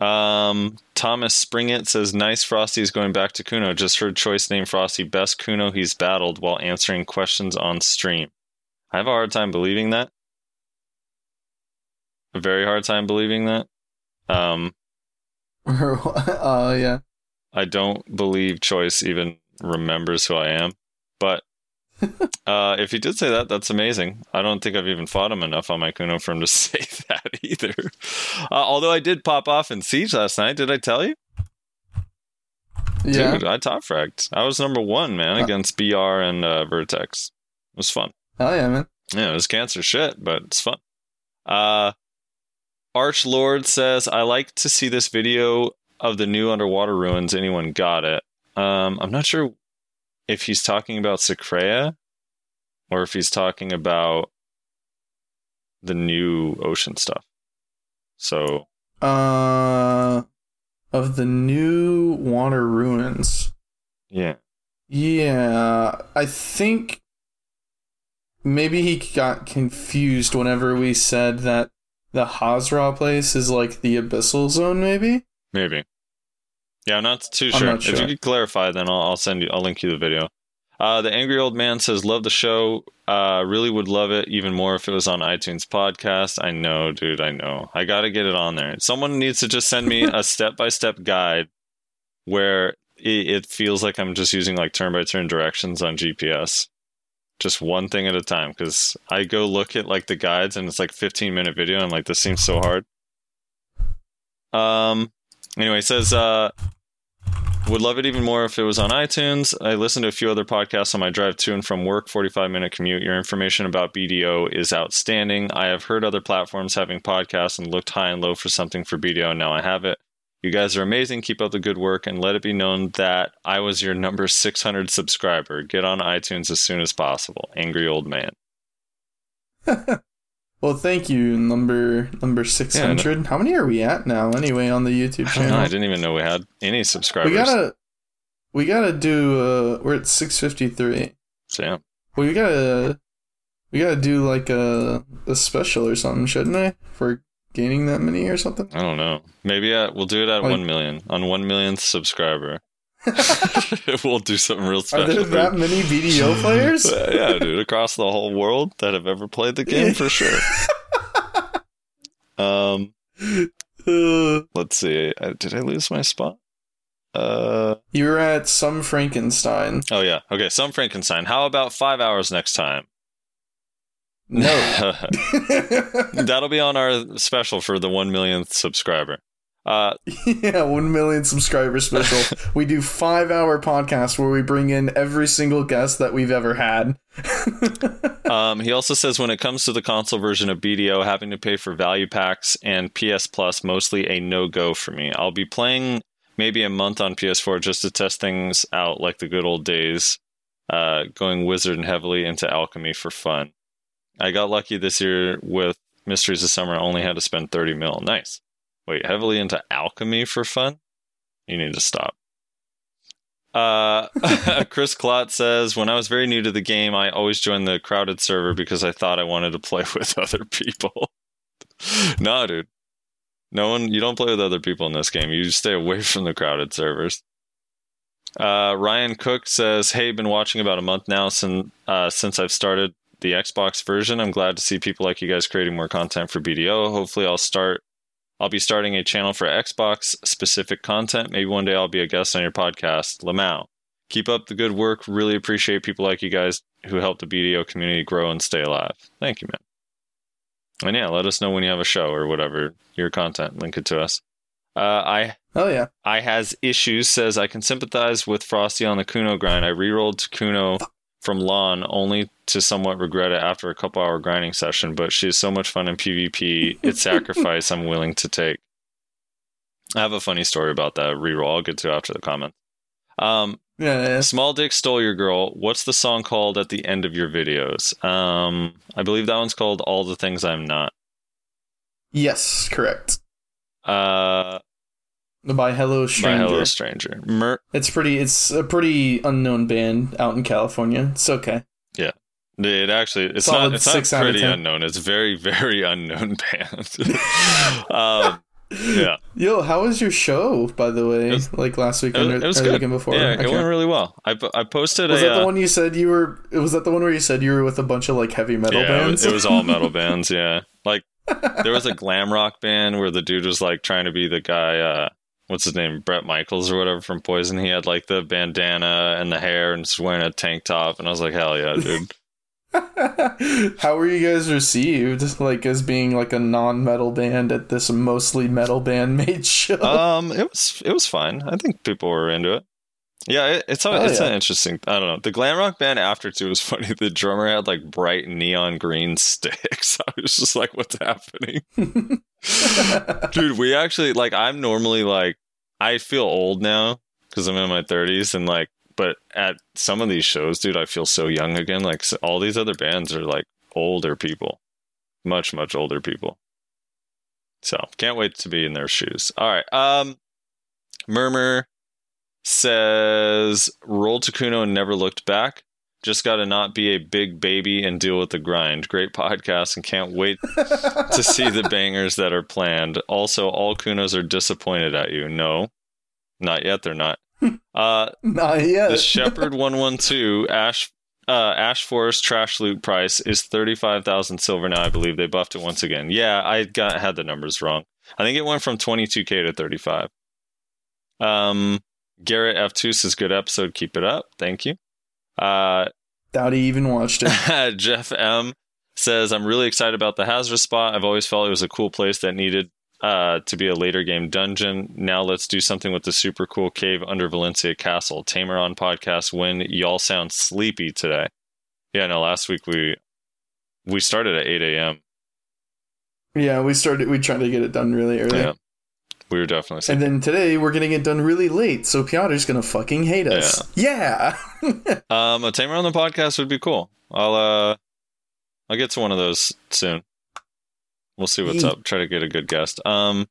Um, Thomas Springett says, "Nice Frosty is going back to Kuno. Just heard choice name Frosty best Kuno he's battled while answering questions on stream. I have a hard time believing that. A very hard time believing that. Um, uh, yeah. I don't believe Choice even remembers who I am. But uh, if he did say that, that's amazing. I don't think I've even fought him enough on my Kuno for him to say that either. Uh, although I did pop off in Siege last night. Did I tell you? Yeah. Dude, I top fragged. I was number one, man, Uh. against BR and uh, Vertex. It was fun. Hell yeah, man. Yeah, it was cancer shit, but it's fun. Uh, Arch Lord says, I like to see this video of the new underwater ruins. Anyone got it? Um, I'm not sure if he's talking about Sycraia or if he's talking about the new ocean stuff. So, Uh, of the new water ruins. yeah. Yeah, I think maybe he got confused whenever we said that the Hazra place is like the abyssal zone. Maybe. Maybe. Yeah, I'm not too I'm sure. If you could clarify, then I'll, I'll send you. I'll link you the video. Uh, the angry old man says, "Love the show. Uh, really would love it even more if it was on iTunes podcast." I know, dude. I know. I got to get it on there. Someone needs to just send me a step by step guide where it, it feels like I'm just using like turn by turn directions on GPS. Just one thing at a time, because I go look at like the guides and it's like 15 minute video. And I'm like, this seems so hard. Um. Anyway, it says, uh, would love it even more if it was on iTunes. I listened to a few other podcasts on my drive to and from work, 45 minute commute. Your information about BDO is outstanding. I have heard other platforms having podcasts and looked high and low for something for BDO, and now I have it. You guys are amazing. Keep up the good work and let it be known that I was your number 600 subscriber. Get on iTunes as soon as possible. Angry old man. Well, thank you, number number six hundred. How many are we at now? Anyway, on the YouTube I channel, I didn't even know we had any subscribers. we gotta we gotta do. Uh, we're at six fifty three. So, yeah. We gotta We gotta do like a a special or something, shouldn't I? For gaining that many or something. I don't know. Maybe at, we'll do it at Like- one million on one millionth subscriber. we'll do something real special. Are there that many BDO players? Uh, yeah, dude, across the whole world that have ever played the game for sure. um, let's see. Did I lose my spot? Uh you were at some Frankenstein. oh yeah. Okay, some Frankenstein. How about five hours next time? No. That'll be on our special for the one millionth subscriber. Uh, yeah, one million subscriber special. we do five hour podcast where we bring in every single guest that we've ever had. um, he also says when it comes to the console version of BDO, having to pay for value packs and PS Plus, mostly a no go for me. I'll be playing maybe a month on PS4 just to test things out like the good old days, uh, going wizard and heavily into alchemy for fun. I got lucky this year with Mysteries of Summer. I only had to spend 30 mil. Nice. Wait, heavily into alchemy for fun? You need to stop. Uh, Chris Klott says, when I was very new to the game, I always joined the crowded server because I thought I wanted to play with other people. no, dude. No one, you don't play with other people in this game. You stay away from the crowded servers. Uh, Ryan Cook says, "Hey, been watching about a month now since uh, since I've started the Xbox version. I'm glad to see people like you guys creating more content for BDO. Hopefully, I'll start. I'll be starting a channel for Xbox specific content. Maybe one day I'll be a guest on your podcast, Lamau. Keep up the good work. Really appreciate people like you guys who help the BDO community grow and stay alive. Thank you, man. And yeah, let us know when you have a show or whatever your content. Link it to us. Uh, I Oh yeah. I has issues says I can sympathize with Frosty on the Kuno grind. I rerolled to Kuno from Lahn only to somewhat regret it after a couple hour grinding session, but she is so much fun in PvP. It's sacrifice I'm willing to take. I have a funny story about that reroll. I'll get to after the comment. Um, Yeah, yeah. Small Dick Stole Your Girl. What's the song called at the end of your videos? Um, I believe that one's called All the Things I'm Not. Yes, correct. Uh, By Hello Stranger. by. Hello Stranger. Mer- It's pretty. It's a pretty unknown band out in California. It's okay. Yeah, it actually it's Solid not it's six not pretty unknown. It's very very unknown band. um, yeah, Yo, how was your show? By the way, was- like last it weekend was, or, it was or good. weekend before. yeah, I it went really well. I, I posted was a that the uh, one you said you were? Was that the one where you said you were with a bunch of like heavy metal yeah, bands? it was all metal bands. Yeah, like there was a glam rock band where the dude was like trying to be the guy. Uh, what's his name? Bret Michaels or whatever from Poison. He had like the bandana and the hair and just wearing a tank top, and I was like, hell yeah, dude. How were you guys received, like as being like a non-metal band at this mostly metal band made show? um, it was it was fine. I think people were into it. Yeah, it, it's a, Oh, it's yeah. an interesting. I don't know. The glam rock band after two was funny. The drummer had like bright neon green sticks. I was just like, "What's happening, dude?" We actually like. I'm normally like, I feel old now because I'm in my 30s, and like, but at some of these shows, dude, I feel so young again. Like so all these other bands are like older people, much much older people. So can't wait to be in their shoes. All right. Um, Murmur says roll to Kuno and never looked back. Just got to not be a big baby and deal with the grind. Great podcast and can't wait to see the bangers that are planned. Also, all Kunos are disappointed at you. No, not yet. They're not. Uh, Not yet. the Shepherd 112 Ash uh, Ash Forest trash loot price is 35,000 silver now. I believe they buffed it once again. Yeah, I got had the numbers wrong. I think it went from 22k to 35. Um, Garrett F2 says good episode. Keep it up. Thank you. Uh, Doubt he even watched it. Jeff M says I'm really excited about the Hazardous spot. I've always felt it was a cool place that needed uh, to be a later game dungeon. Now let's do something with the super cool cave under Valencia Castle. Tamer on podcast when y'all sound sleepy today. Yeah, no, last week we we started at 8 a.m. yeah, we started. We tried to get it done really early. Yeah, we were definitely And then today we're getting it done really late, so Piotr's gonna fucking hate us. Yeah. Um, a Tamer on the podcast would be cool. I'll uh, I'll get to one of those soon. We'll see what's Yeet. up. Try to get a good guest. Um,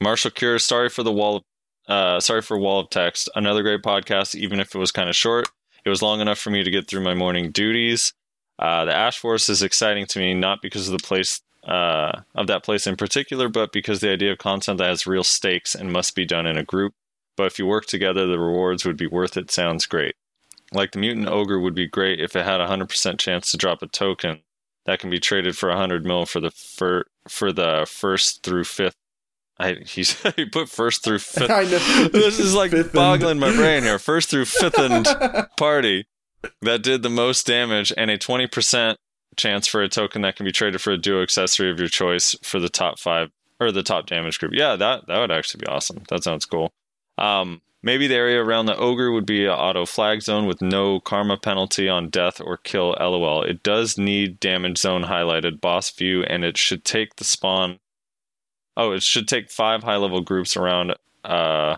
Marshall Cure, sorry for the wall. Of, uh, sorry for wall of text. Another great podcast, even if it was kind of short. It was long enough for me to get through my morning duties. Uh, the Ash Forest is exciting to me, not because of the place uh, of that place in particular, but because the idea of content that has real stakes and must be done in a group. But if you work together, the rewards would be worth it. Sounds great. Like the Mutant Ogre would be great if it had a hundred percent chance to drop a token that can be traded for a hundred mil for the fir- for the first through fifth. I he's he put first through fifth. I know. This is like Fifth boggling my brain here. First through fifth and party that did the most damage and a 20% chance for a token that can be traded for a duo accessory of your choice for the top five or the top damage group. Yeah, that, that would actually be awesome. That sounds cool. Um, maybe the area around the ogre would be an auto flag zone with no karma penalty on death or kill. LOL. It does need damage zone highlighted boss view, and it should take the spawn. Oh, it should take five high level groups around uh,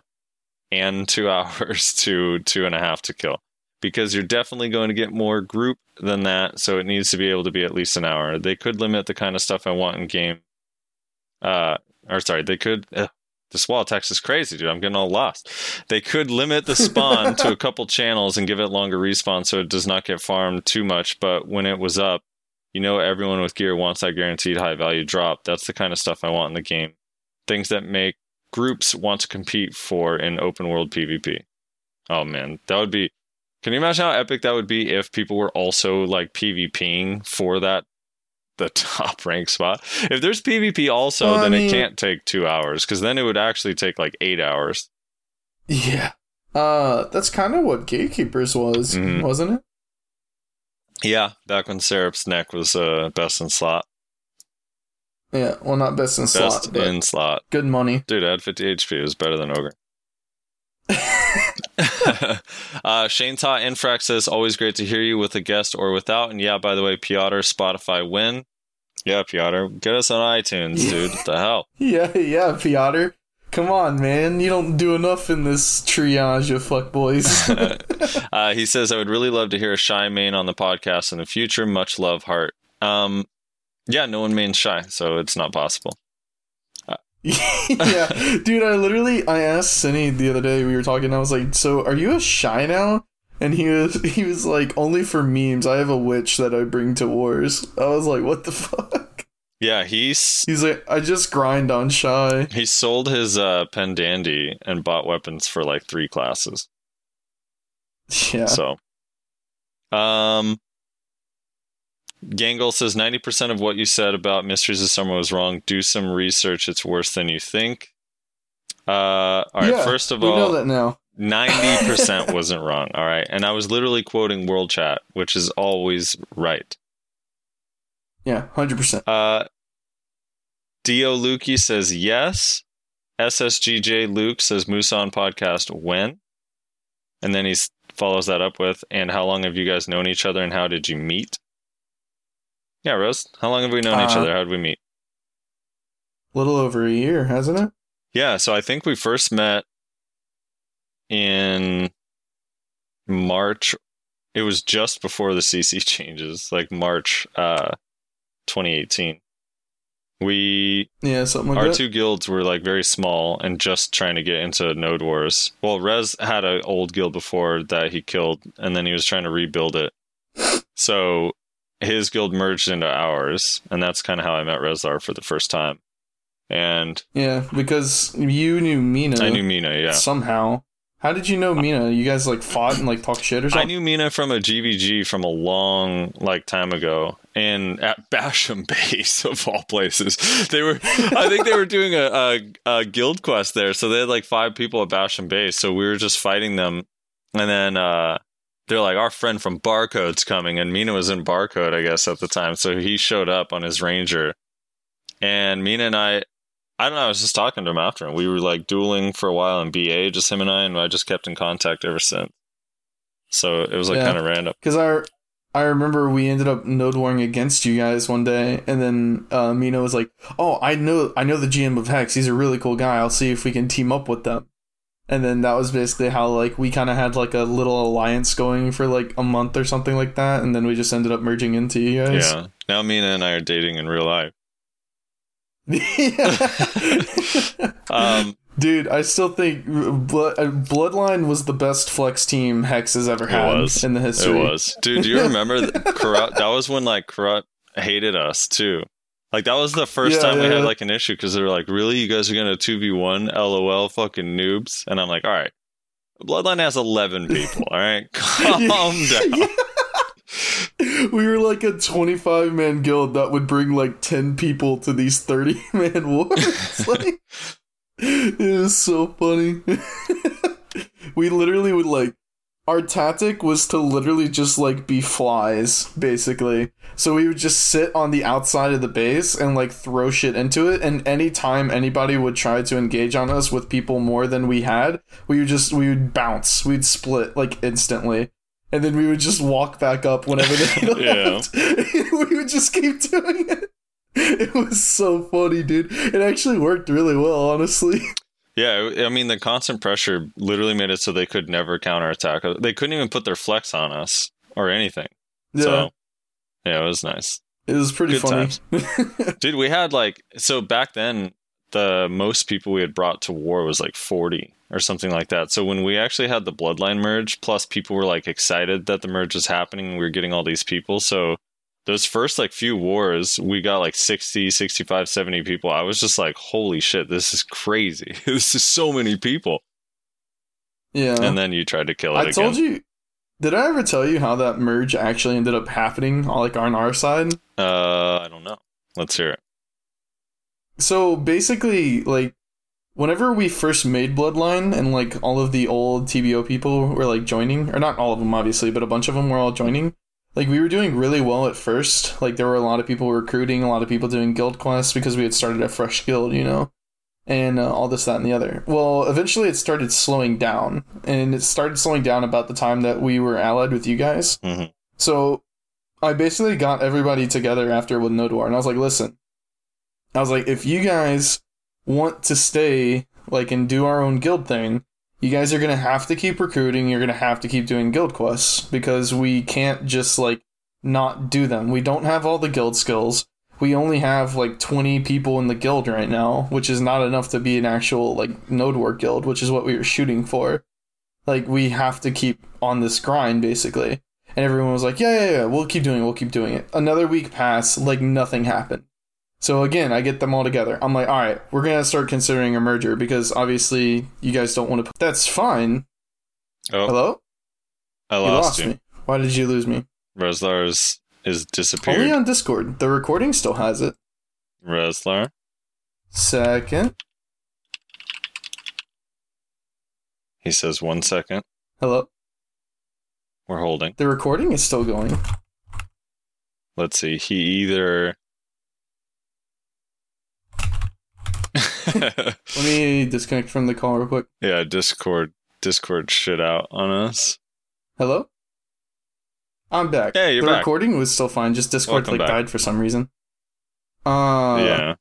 and two hours to two and a half to kill because you're definitely going to get more group than that. So it needs to be able to be at least an hour. They could limit the kind of stuff I want in game. Uh, or sorry, they could. Ugh, this wall text is crazy, dude. I'm getting all lost. They could limit the spawn to a couple channels and give it longer respawn so it does not get farmed too much. But when it was up, you know, everyone with gear wants that guaranteed high value drop. That's the kind of stuff I want in the game. Things that make groups want to compete for in open world PvP. Oh man, that would be. Can you imagine how epic that would be if people were also like PvPing for that the top rank spot? If there's PvP also, Well, then mean- it can't take two hours because then it would actually take like eight hours. Yeah. Uh, that's kind of what Gatekeepers was, Mhm. wasn't it? Yeah, back when Serap's neck was uh, best in slot, Yeah. Well, not best in best slot, Best in slot. good money. Dude, I had 50 HP. It was better than Ogre. uh, Shane Ta Infrax says, always great to hear you with a guest or without. And yeah, by the way, Piotr, Spotify win. Yeah, Piotr, get us on iTunes, dude. What the hell? Yeah, yeah, Piotr. Come on, man. You don't do enough in this triage of fuckboys. Uh, he says, I would really love to hear a Shai main on the podcast in the future. Much love, Heart. Um, yeah, no one mains Shai, so it's not possible. Yeah, dude. I literally I asked Cinny the other day. We were talking. I was like, "So are you a Shai now?" And he was he was like, "Only for memes. I have a witch that I bring to wars." I was like, "What the fuck?" Yeah, he's He's like, "I just grind on Shai." he sold his uh, pen dandy and bought weapons for like three classes. Yeah. So, um, Gangle says 90% of what you said about Mysteries of Summer was wrong. Do some research. It's worse than you think. Uh, all right. Yeah, first of we know all, that now. 90% wasn't wrong. All right. And I was literally quoting World Chat, which is always right. Yeah, hundred percent. Uh, Dio Lukey says yes. SSGJ Luke says Musan podcast when? And then he follows that up with, and how long have you guys known each other and how did you meet? Yeah, Rose, how long have we known each Uh, other? How did we meet? A little over a year, hasn't it? Yeah, so I think we first met in March. It was just before the CC changes, like March uh, 2018. We Yeah, something like our that. two guilds were like very small and just trying to get into node wars well rez had an old guild before that he killed and then he was trying to rebuild it so his guild merged into ours and that's kind of how i met rezlar for the first time and yeah, because you knew Mina. i knew mina yeah somehow. How did you know Mina? You guys like fought and like talked shit or something? I knew Mina from a GVG from a long like time ago, and at Bashim Base of all places, they were. I think they were doing a, a, a guild quest there, so they had like five people at Bashim Base. So we were just fighting them, and then uh, they're like, "Our friend from Barcode's coming," and Mina was in Barcode, I guess, at the time. So he showed up on his Ranger, and Mina and I. I don't know. I was just talking to him after, and we were like dueling for a while in BA, just him and I, and I just kept in contact ever since. So it was like Yeah. kind of random. Because I, I remember we ended up node warring against you guys one day, and then uh, Mina was like, "Oh, I know, I know the GM of Hex. He's a really cool guy. I'll see if we can team up with them." And then that was basically how like we kind of had like a little alliance going for like a month or something like that, and then we just ended up merging into you guys. Yeah. Now Mina and I are dating in real life. Yeah. Um, Dude, I still think Blood, uh, Bloodline was the best flex team Hex has ever had was in the history. It was, dude. Do you remember that? That was when like Karut hated us too. Like that was the first Yeah, time we yeah, had like an issue because they were like, "Really, you guys are gonna two v one? LOL, fucking noobs." And I'm like, "All right, Bloodline has eleven people. All right, calm down." we were like a 25 man guild that would bring like 10 people to these 30 man wars. like, it was so funny. we literally would like, our tactic was to literally just like be flies, basically. So we would just sit on the outside of the base and like throw shit into it. And anytime anybody would try to engage on us with people more than we had, we would just, we would bounce. We'd split like instantly and then we would just walk back up whenever they left. we would just keep doing it. It was so funny, dude. It actually worked really well, honestly. Yeah, I mean the constant pressure literally made it so they could never counterattack. They couldn't even put their flex on us or anything. Yeah, So yeah, it was nice. it was pretty Good funny. Dude, we had like so back then the most people we had brought to war was like 40 or something like that. So when we actually had the bloodline merge, plus people were like excited that the merge was happening and we were getting all these people. So those first like few wars, we got like 60, 65, 70 people. I was just like, holy shit, this is crazy. this is so many people. yeah. And then you tried to kill it I again. told you. Did I ever tell you how that merge actually ended up happening, like on our side? Uh, I don't know. Let's hear it. So basically, like, whenever we first made Bloodline and like all of the old TBO people were like joining, or not all of them obviously, but a bunch of them were all joining. Like we were doing really well at first. Like there were a lot of people recruiting, a lot of people doing guild quests because we had started a fresh guild, you know, and uh, all this, that, and the other. Well, eventually it started slowing down, and it started slowing down about the time that we were allied with you guys. Mhm. So I basically got everybody together after with Nodwar, and I was like, listen, I was like, if you guys want to stay like and do our own guild thing, you guys are gonna have to keep recruiting. You're gonna have to keep doing guild quests because we can't just like not do them. We don't have all the guild skills. We only have like 20 people in the guild right now, which is not enough to be an actual like node work guild, which is what we were shooting for. Like we have to keep on this grind basically. And everyone was like, "Yeah, yeah, yeah, we'll keep doing it. We'll keep doing it." Another week passed, like nothing happened. So again, I get them all together. I'm like, all right, we're gonna start considering a merger because obviously you guys don't want to. Put- That's fine. Oh, Hello, I you lost lost you. me. Why did you lose me? Reslar is, is disappeared. Only on Discord. The recording still has it. Reslar. Second. He says one second. Hello. We're holding. The recording is still going. Let's see. He either. Let me disconnect from the call real quick. yeah, Discord. Discord shit out on us. Hello. I'm back. Hey, you're the back. recording was still fine. Just Discord Welcome like back. died for some reason. Uh, yeah.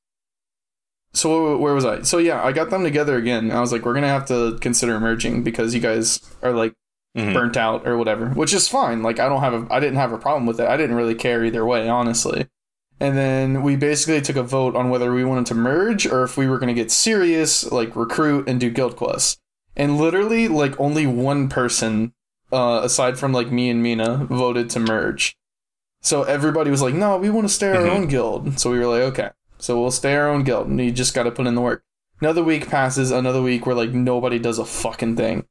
So where was I? So yeah, I got them together again. I was like, we're gonna have to consider merging because you guys are like Mhm. burnt out or whatever, which is fine. Like I don't have a, I didn't have a problem with it. I didn't really care either way, honestly. And then we basically took a vote on whether we wanted to merge or if we were gonna get serious, like recruit and do guild quests. And literally, like only one person, uh, aside from like me and Mina, voted to merge. So everybody was like, "No, we want to stay our Mhm. own guild." So we were like, "Okay." So we'll stay our own guild, and you just got to put in the work. Another week passes, another week where like nobody does a fucking thing.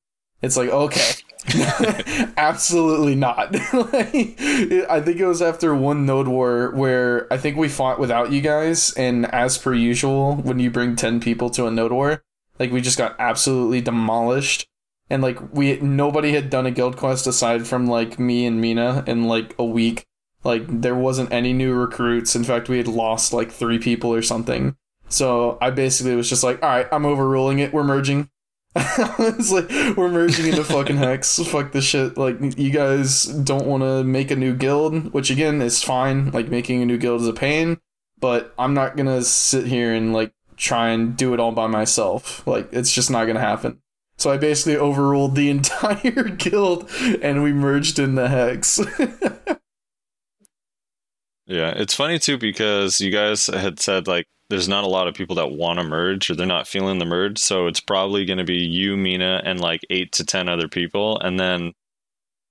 It's like okay, absolutely not. like, I think it was after one node war where I think we fought without you guys, and as per usual, when you bring ten people to a node war, like we just got absolutely demolished. And like we nobody had done a guild quest aside from like me and Mina in like a week. Like there wasn't any new recruits. In fact, we had lost like three people or something. So I basically was just like, all right, I'm overruling it. We're merging. it's like we're merging into fucking hex. Fuck this shit. Like you guys don't want to make a new guild, which again is fine. Like making a new guild is a pain, but I'm not gonna sit here and like try and do it all by myself. Like it's just not gonna happen. So I basically overruled the entire guild, and we merged into hex. Yeah, it's funny too because you guys had said like there's not a lot of people that want to merge or they're not feeling the merge, so it's probably going to be you, Mina, and like eight to ten other people, and then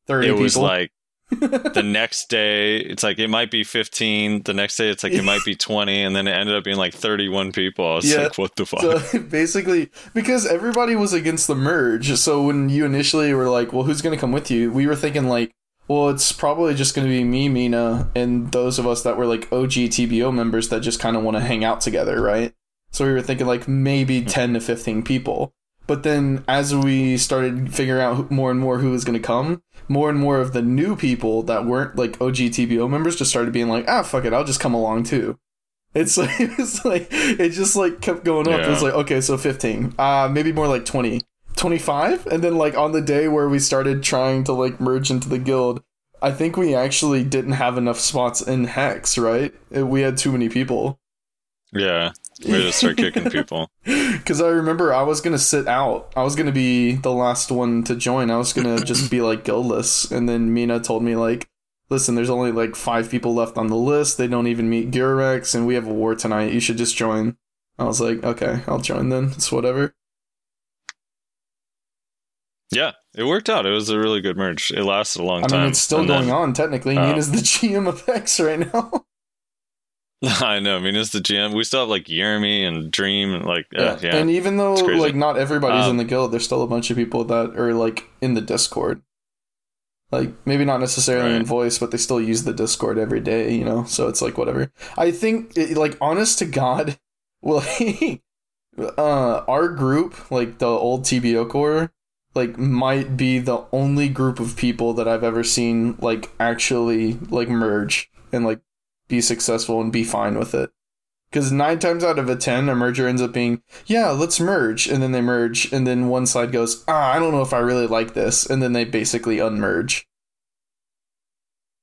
Thirty it people. was like the next day it's like it might be 15 the next day it's like it might be 20 and then it ended up being like 31 people i was Yeah. like what the fuck So basically, because everybody was against the merge, so when you initially were like, "Well, who's going to come with you?" We were thinking like, "Well, it's probably just going to be me, Mina, and those of us that were like OG TBO members that just kind of want to hang out together, right?" So we were thinking like maybe ten to fifteen people. But then as we started figuring out more and more who was going to come, more and more of the new people that weren't like OG TBO members just started being like, "Ah, fuck it, I'll just come along too." It's like it's like it just like kept going up. It was like okay, so fifteen, uh, maybe more like 20, 25? and then like on the day where we started trying to like merge into the guild, I think we actually didn't have enough spots in Hex. Right, Uh, we had too many people. yeah we just start kicking people Because I remember I was gonna sit out. I was gonna be the last one to join. I was gonna just be like guildless, and then Mina told me like, "Listen, there's only like five people left on the list. They don't even meet Gurex, and we have a war tonight. You should just join." I was like, "Okay, I'll join then. It's whatever." Yeah it worked out it was a really good merge it lasted a long I time mean, it's still And going then- on technically. uh, Mina's the GM of Hex right now. i know i mean it's the gm we still have like Jeremy and dream and like uh, yeah, And even though like not everybody's in Um, the guild, there's still a bunch of people that are like in the Discord. Like maybe not necessarily in voice, but they still use the Discord every day, you know. So it's like whatever. I think it, like honest to God, well, uh, our group, like the old TBO core, like might be the only group of people that I've ever seen like actually like merge and like be successful and be fine with it. Because nine times out of a ten, a merger ends up being, yeah, let's merge, and then they merge, and then one side goes, ah, I don't know if I really like this, and then they basically unmerge.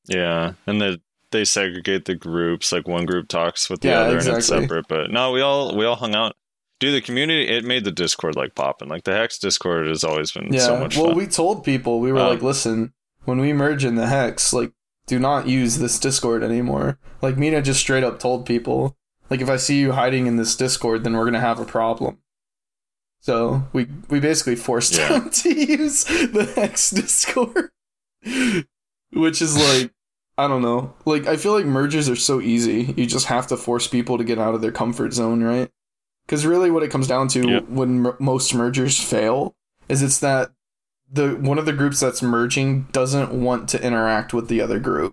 yeah and the they segregate the groups like one group talks with the Yeah, other and it's separate but no we all we all hung out dude the community it made the discord like popping like the hex discord has always been Yeah. so much well, fun we told people we were Um, like, listen, when we merge in the hex, like, do not use this Discord anymore. Like Mina just straight up told people, like, if I see you hiding in this Discord, then we're gonna have a problem. So we we basically forced Yeah. them to use the hex Discord, which is like. I don't know. Like, I feel like mergers are so easy. You just have to force people to get out of their comfort zone, right? Because really, what it comes down to Yep. when mer- most mergers fail is it's that the one of the groups that's merging doesn't want to interact with the other group,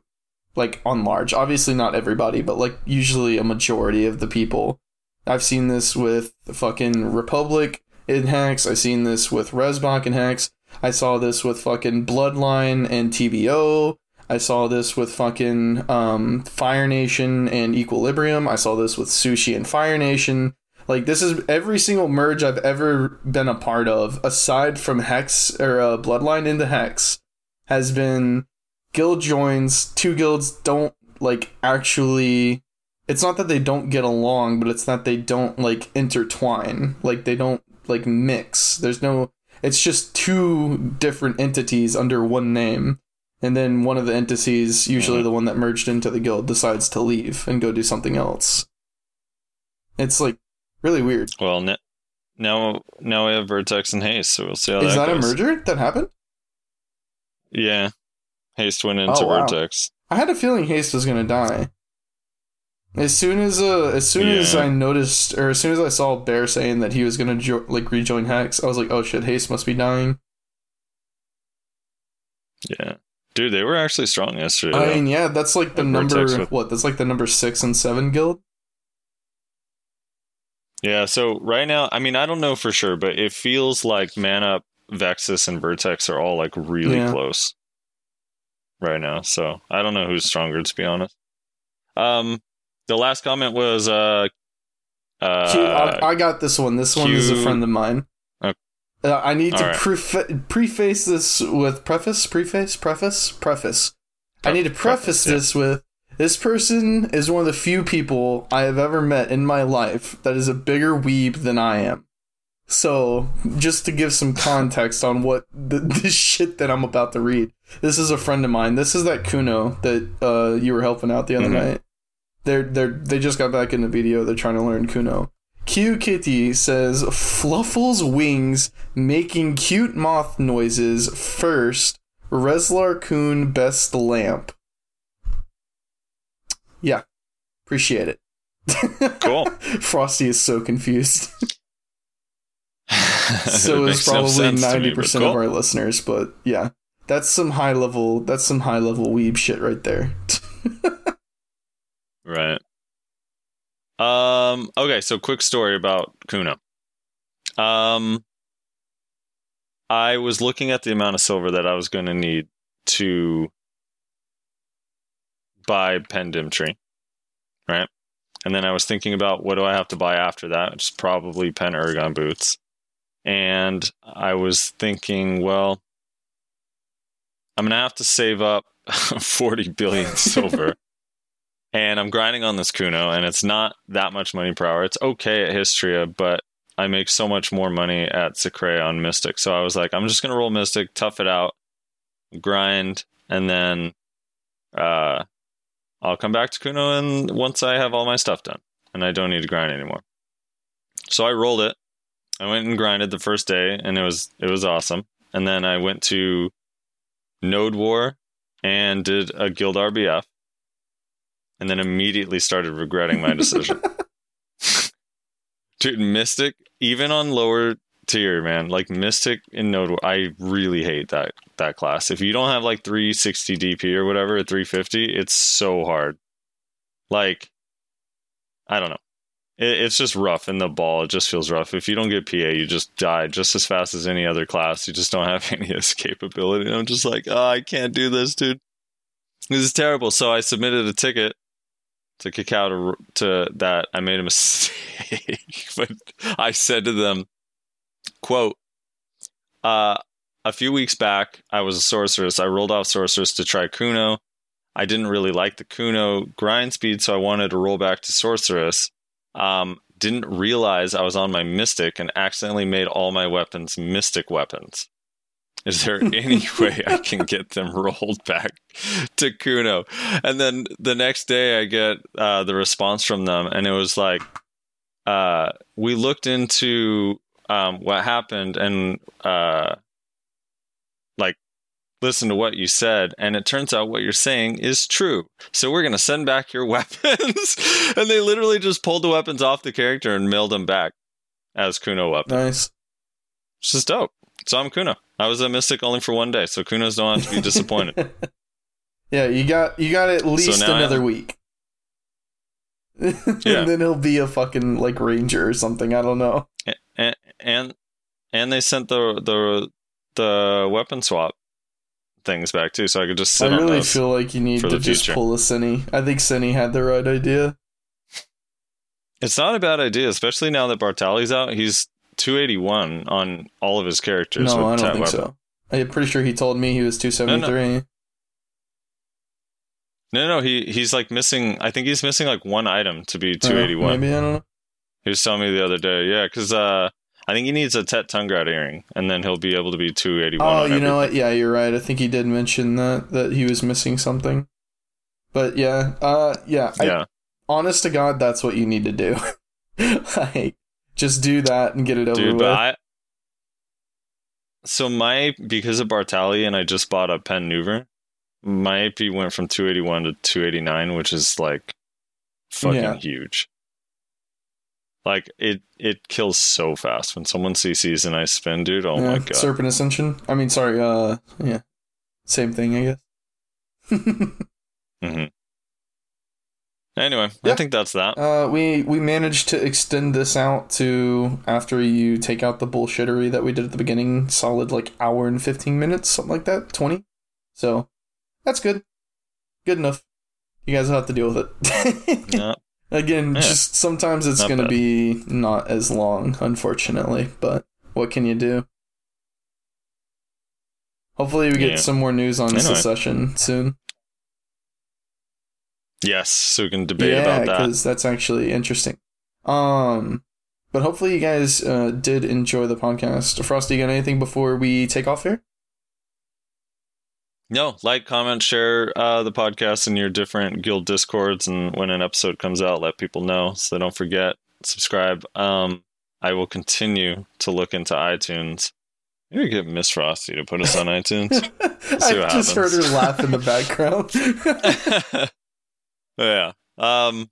like on large. Obviously, not everybody, but like usually a majority of the people. I've seen this with the fucking Republic in Hex. I've seen this with Resbach in Hex. I saw this with fucking Bloodline and TBO. I saw this with fucking um, Fire Nation and Equilibrium. I saw this with Sushi and Fire Nation. Like this is every single merge I've ever been a part of, aside from Hex or uh, Bloodline into Hex, has been guild joins. Two guilds don't like actually. It's not that they don't get along, but it's that they don't like intertwine. Like they don't like mix. There's no. It's just two different entities under one name and then one of the entities, usually the one that merged into the guild, decides to leave and go do something else. It's like really weird. well ne- now now we have vertex and haste so we'll see how Is that, that a merger that happened? yeah haste went into Oh, wow. vertex I had a feeling Haste was gonna die. As soon as uh, as soon as I noticed, or as soon as I saw Bear saying that he was gonna jo- like rejoin Hex, I was like, oh shit, Haste must be dying. yeah dude they were actually strong yesterday I though. mean, yeah, that's like the Like number what? That's like the number six and seven guild. Yeah, so right now, I mean, I don't know for sure, but it feels like Man Up, Vexus, and Vertex are all like really Yeah. close right now. So I don't know who's stronger, to be honest. Um, the last comment was uh, uh, Q, I, I got this one. This one is a friend of mine. Okay. Uh, I need to Alright. prefa- preface this with preface, preface, preface, preface. I need to preface Preface, yeah. this with this person is one of the few people I have ever met in my life that is a bigger weeb than I am. So, just to give some context on what the, this shit that I'm about to read, this is a friend of mine. This is that Kuno that uh, you were helping out the other Mhm. night. they're they're they just got back in the video. They're trying to learn Kuno. Q Kitty says Fluffle's wings making cute moth noises first. Reslar Coon best lamp. Yeah, appreciate it. Cool. Frosty is so confused. so It is makes probably sense to me, ninety but percent of our listeners, but yeah, that's some high level. That's some high level weeb shit right there. Right. Um. Okay. So, quick story about Kuno. Um. I was looking at the amount of silver that I was going to need to buy Pendim Tree, right? And then I was thinking about what do I have to buy after that, It's probably Pen Urugon boots. And I was thinking, well, I'm going to have to save up 40 billion silver and I'm grinding on this Kuno, and it's not that much money per hour. It's okay at Hystria, but I make so much more money at Sycraia on Mystic. So I was like, I'm just gonna roll Mystic, tough it out, grind, and then uh, I'll come back to Kuno, and once I have all my stuff done, and I don't need to grind anymore. So I rolled it. I went and grinded the first day, and it was it was awesome. And then I went to Node War and did a guild RBF and then immediately started regretting my decision. Dude, Mystic, even on lower tier, man, like Mystic in Node, I really hate that that class. If you don't have like 360 DP or whatever at 350, it's so hard. Like, I don't know. It, it's just rough in the ball. It just feels rough. If you don't get PA, you just die just as fast as any other class. You just don't have any escapability. And I'm just like, oh, I can't do this, dude. This is terrible. So I submitted a ticket to Kakao to, to that I made a mistake, but I said to them, "quote uh, A few weeks back, I was a sorceress. I rolled off sorceress to try Kuno. I didn't really like the Kuno grind speed, so I wanted to roll back to sorceress. Um, didn't realize I was on my mystic and accidentally made all my weapons mystic weapons." Is there any way I can get them rolled back to Kuno? And then the next day, I get uh, the response from them, and it was like, uh, "We looked into um, what happened, and uh, like, listen to what you said, and it turns out what you're saying is true. So we're gonna send back your weapons." and they literally just pulled the weapons off the character and mailed them back as Kuno weapons. nice. Which is dope. So I'm Kuno. I was a mystic only for one day, so Kunos don't have to be disappointed. Yeah, you got you got at least I- another week. Yeah. and then he'll be a fucking like ranger or something. I don't know. and and and they sent the the the weapon swap things back too, so I could just sit I really feel like you need to just future. pull a Cinny. I think Cinny had the right idea. It's not a bad idea, especially now that Bartali's out. He's 281 on all of his characters. No, I don't think weapon. so. I'm pretty sure he told me he was 273. No, no, he he's like missing. I think he's missing like one item to be Uh, 281. maybe I don't know. He was telling me the other day, yeah, because uh, I think he needs a Tet Tungrad earring, and then he'll be able to be 281. Oh, you know what? Yeah, you're right. I think he did mention that that he was missing something. But yeah, uh, yeah. I, Yeah, honest to God, that's what you need to do. like, just do that and get it over dude, with. I. So my because of Bartali, and I just bought a Pen Nouver. My AP went from 281 to 289, which is like fucking Yeah. huge. Like it, it kills so fast when someone CCs and I spin, dude. Oh yeah, my god! Serpent Ascension. I mean, sorry. Uh, yeah, same thing, I guess. mm-hmm. Anyway, Yeah. I think that's that. Uh, we we managed to extend this out to after you take out the bullshittery that we did at the beginning, solid like hour and fifteen minutes, something like that, twenty. So that's good, good enough. You guys have to deal with it. Yeah. Again, Yeah. just sometimes it's gonna be not as long, unfortunately. But what can you do? Hopefully, we get Yeah. some more news on Anyway. succession soon. Yes, so we can debate yeah, about that. because that's actually interesting. Um, but hopefully you guys uh, did enjoy the podcast. Frosty, you got anything before we take off here? No, like, comment, share uh, the podcast in your different guild discords, and when an episode comes out, let people know so they don't forget. Subscribe. Um, I will continue to look into iTunes. Maybe get Miss Frosty to put us on iTunes. I just heard her laugh in the background. yeah. Um,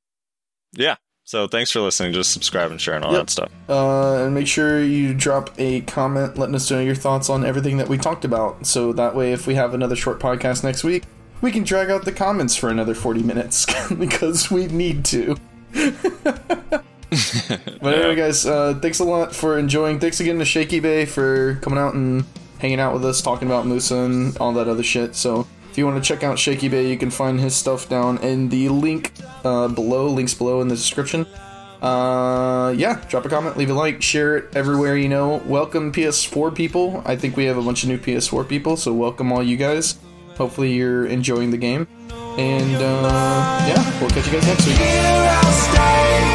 yeah. So thanks for listening. Just subscribe and share and all Yep. that stuff. uh, and make sure you drop a comment letting us know your thoughts on everything that we talked about. So that way, if we have another short podcast next week, we can drag out the comments for another 40 minutes because we need to. But anyway, guys, uh, thanks a lot for enjoying. Thanks again to ShakyBay for coming out and hanging out with us, talking about Musa and all that other shit. So if you want to check out ShakyBay, you can find his stuff down in the link uh, below, links below in the description. Uh, yeah, drop a comment, leave a like, share it everywhere you know. Welcome PS4 people. I think we have a bunch of new PS4 people, so welcome all you guys. Hopefully you're enjoying the game. And uh, yeah, we'll catch you guys next week.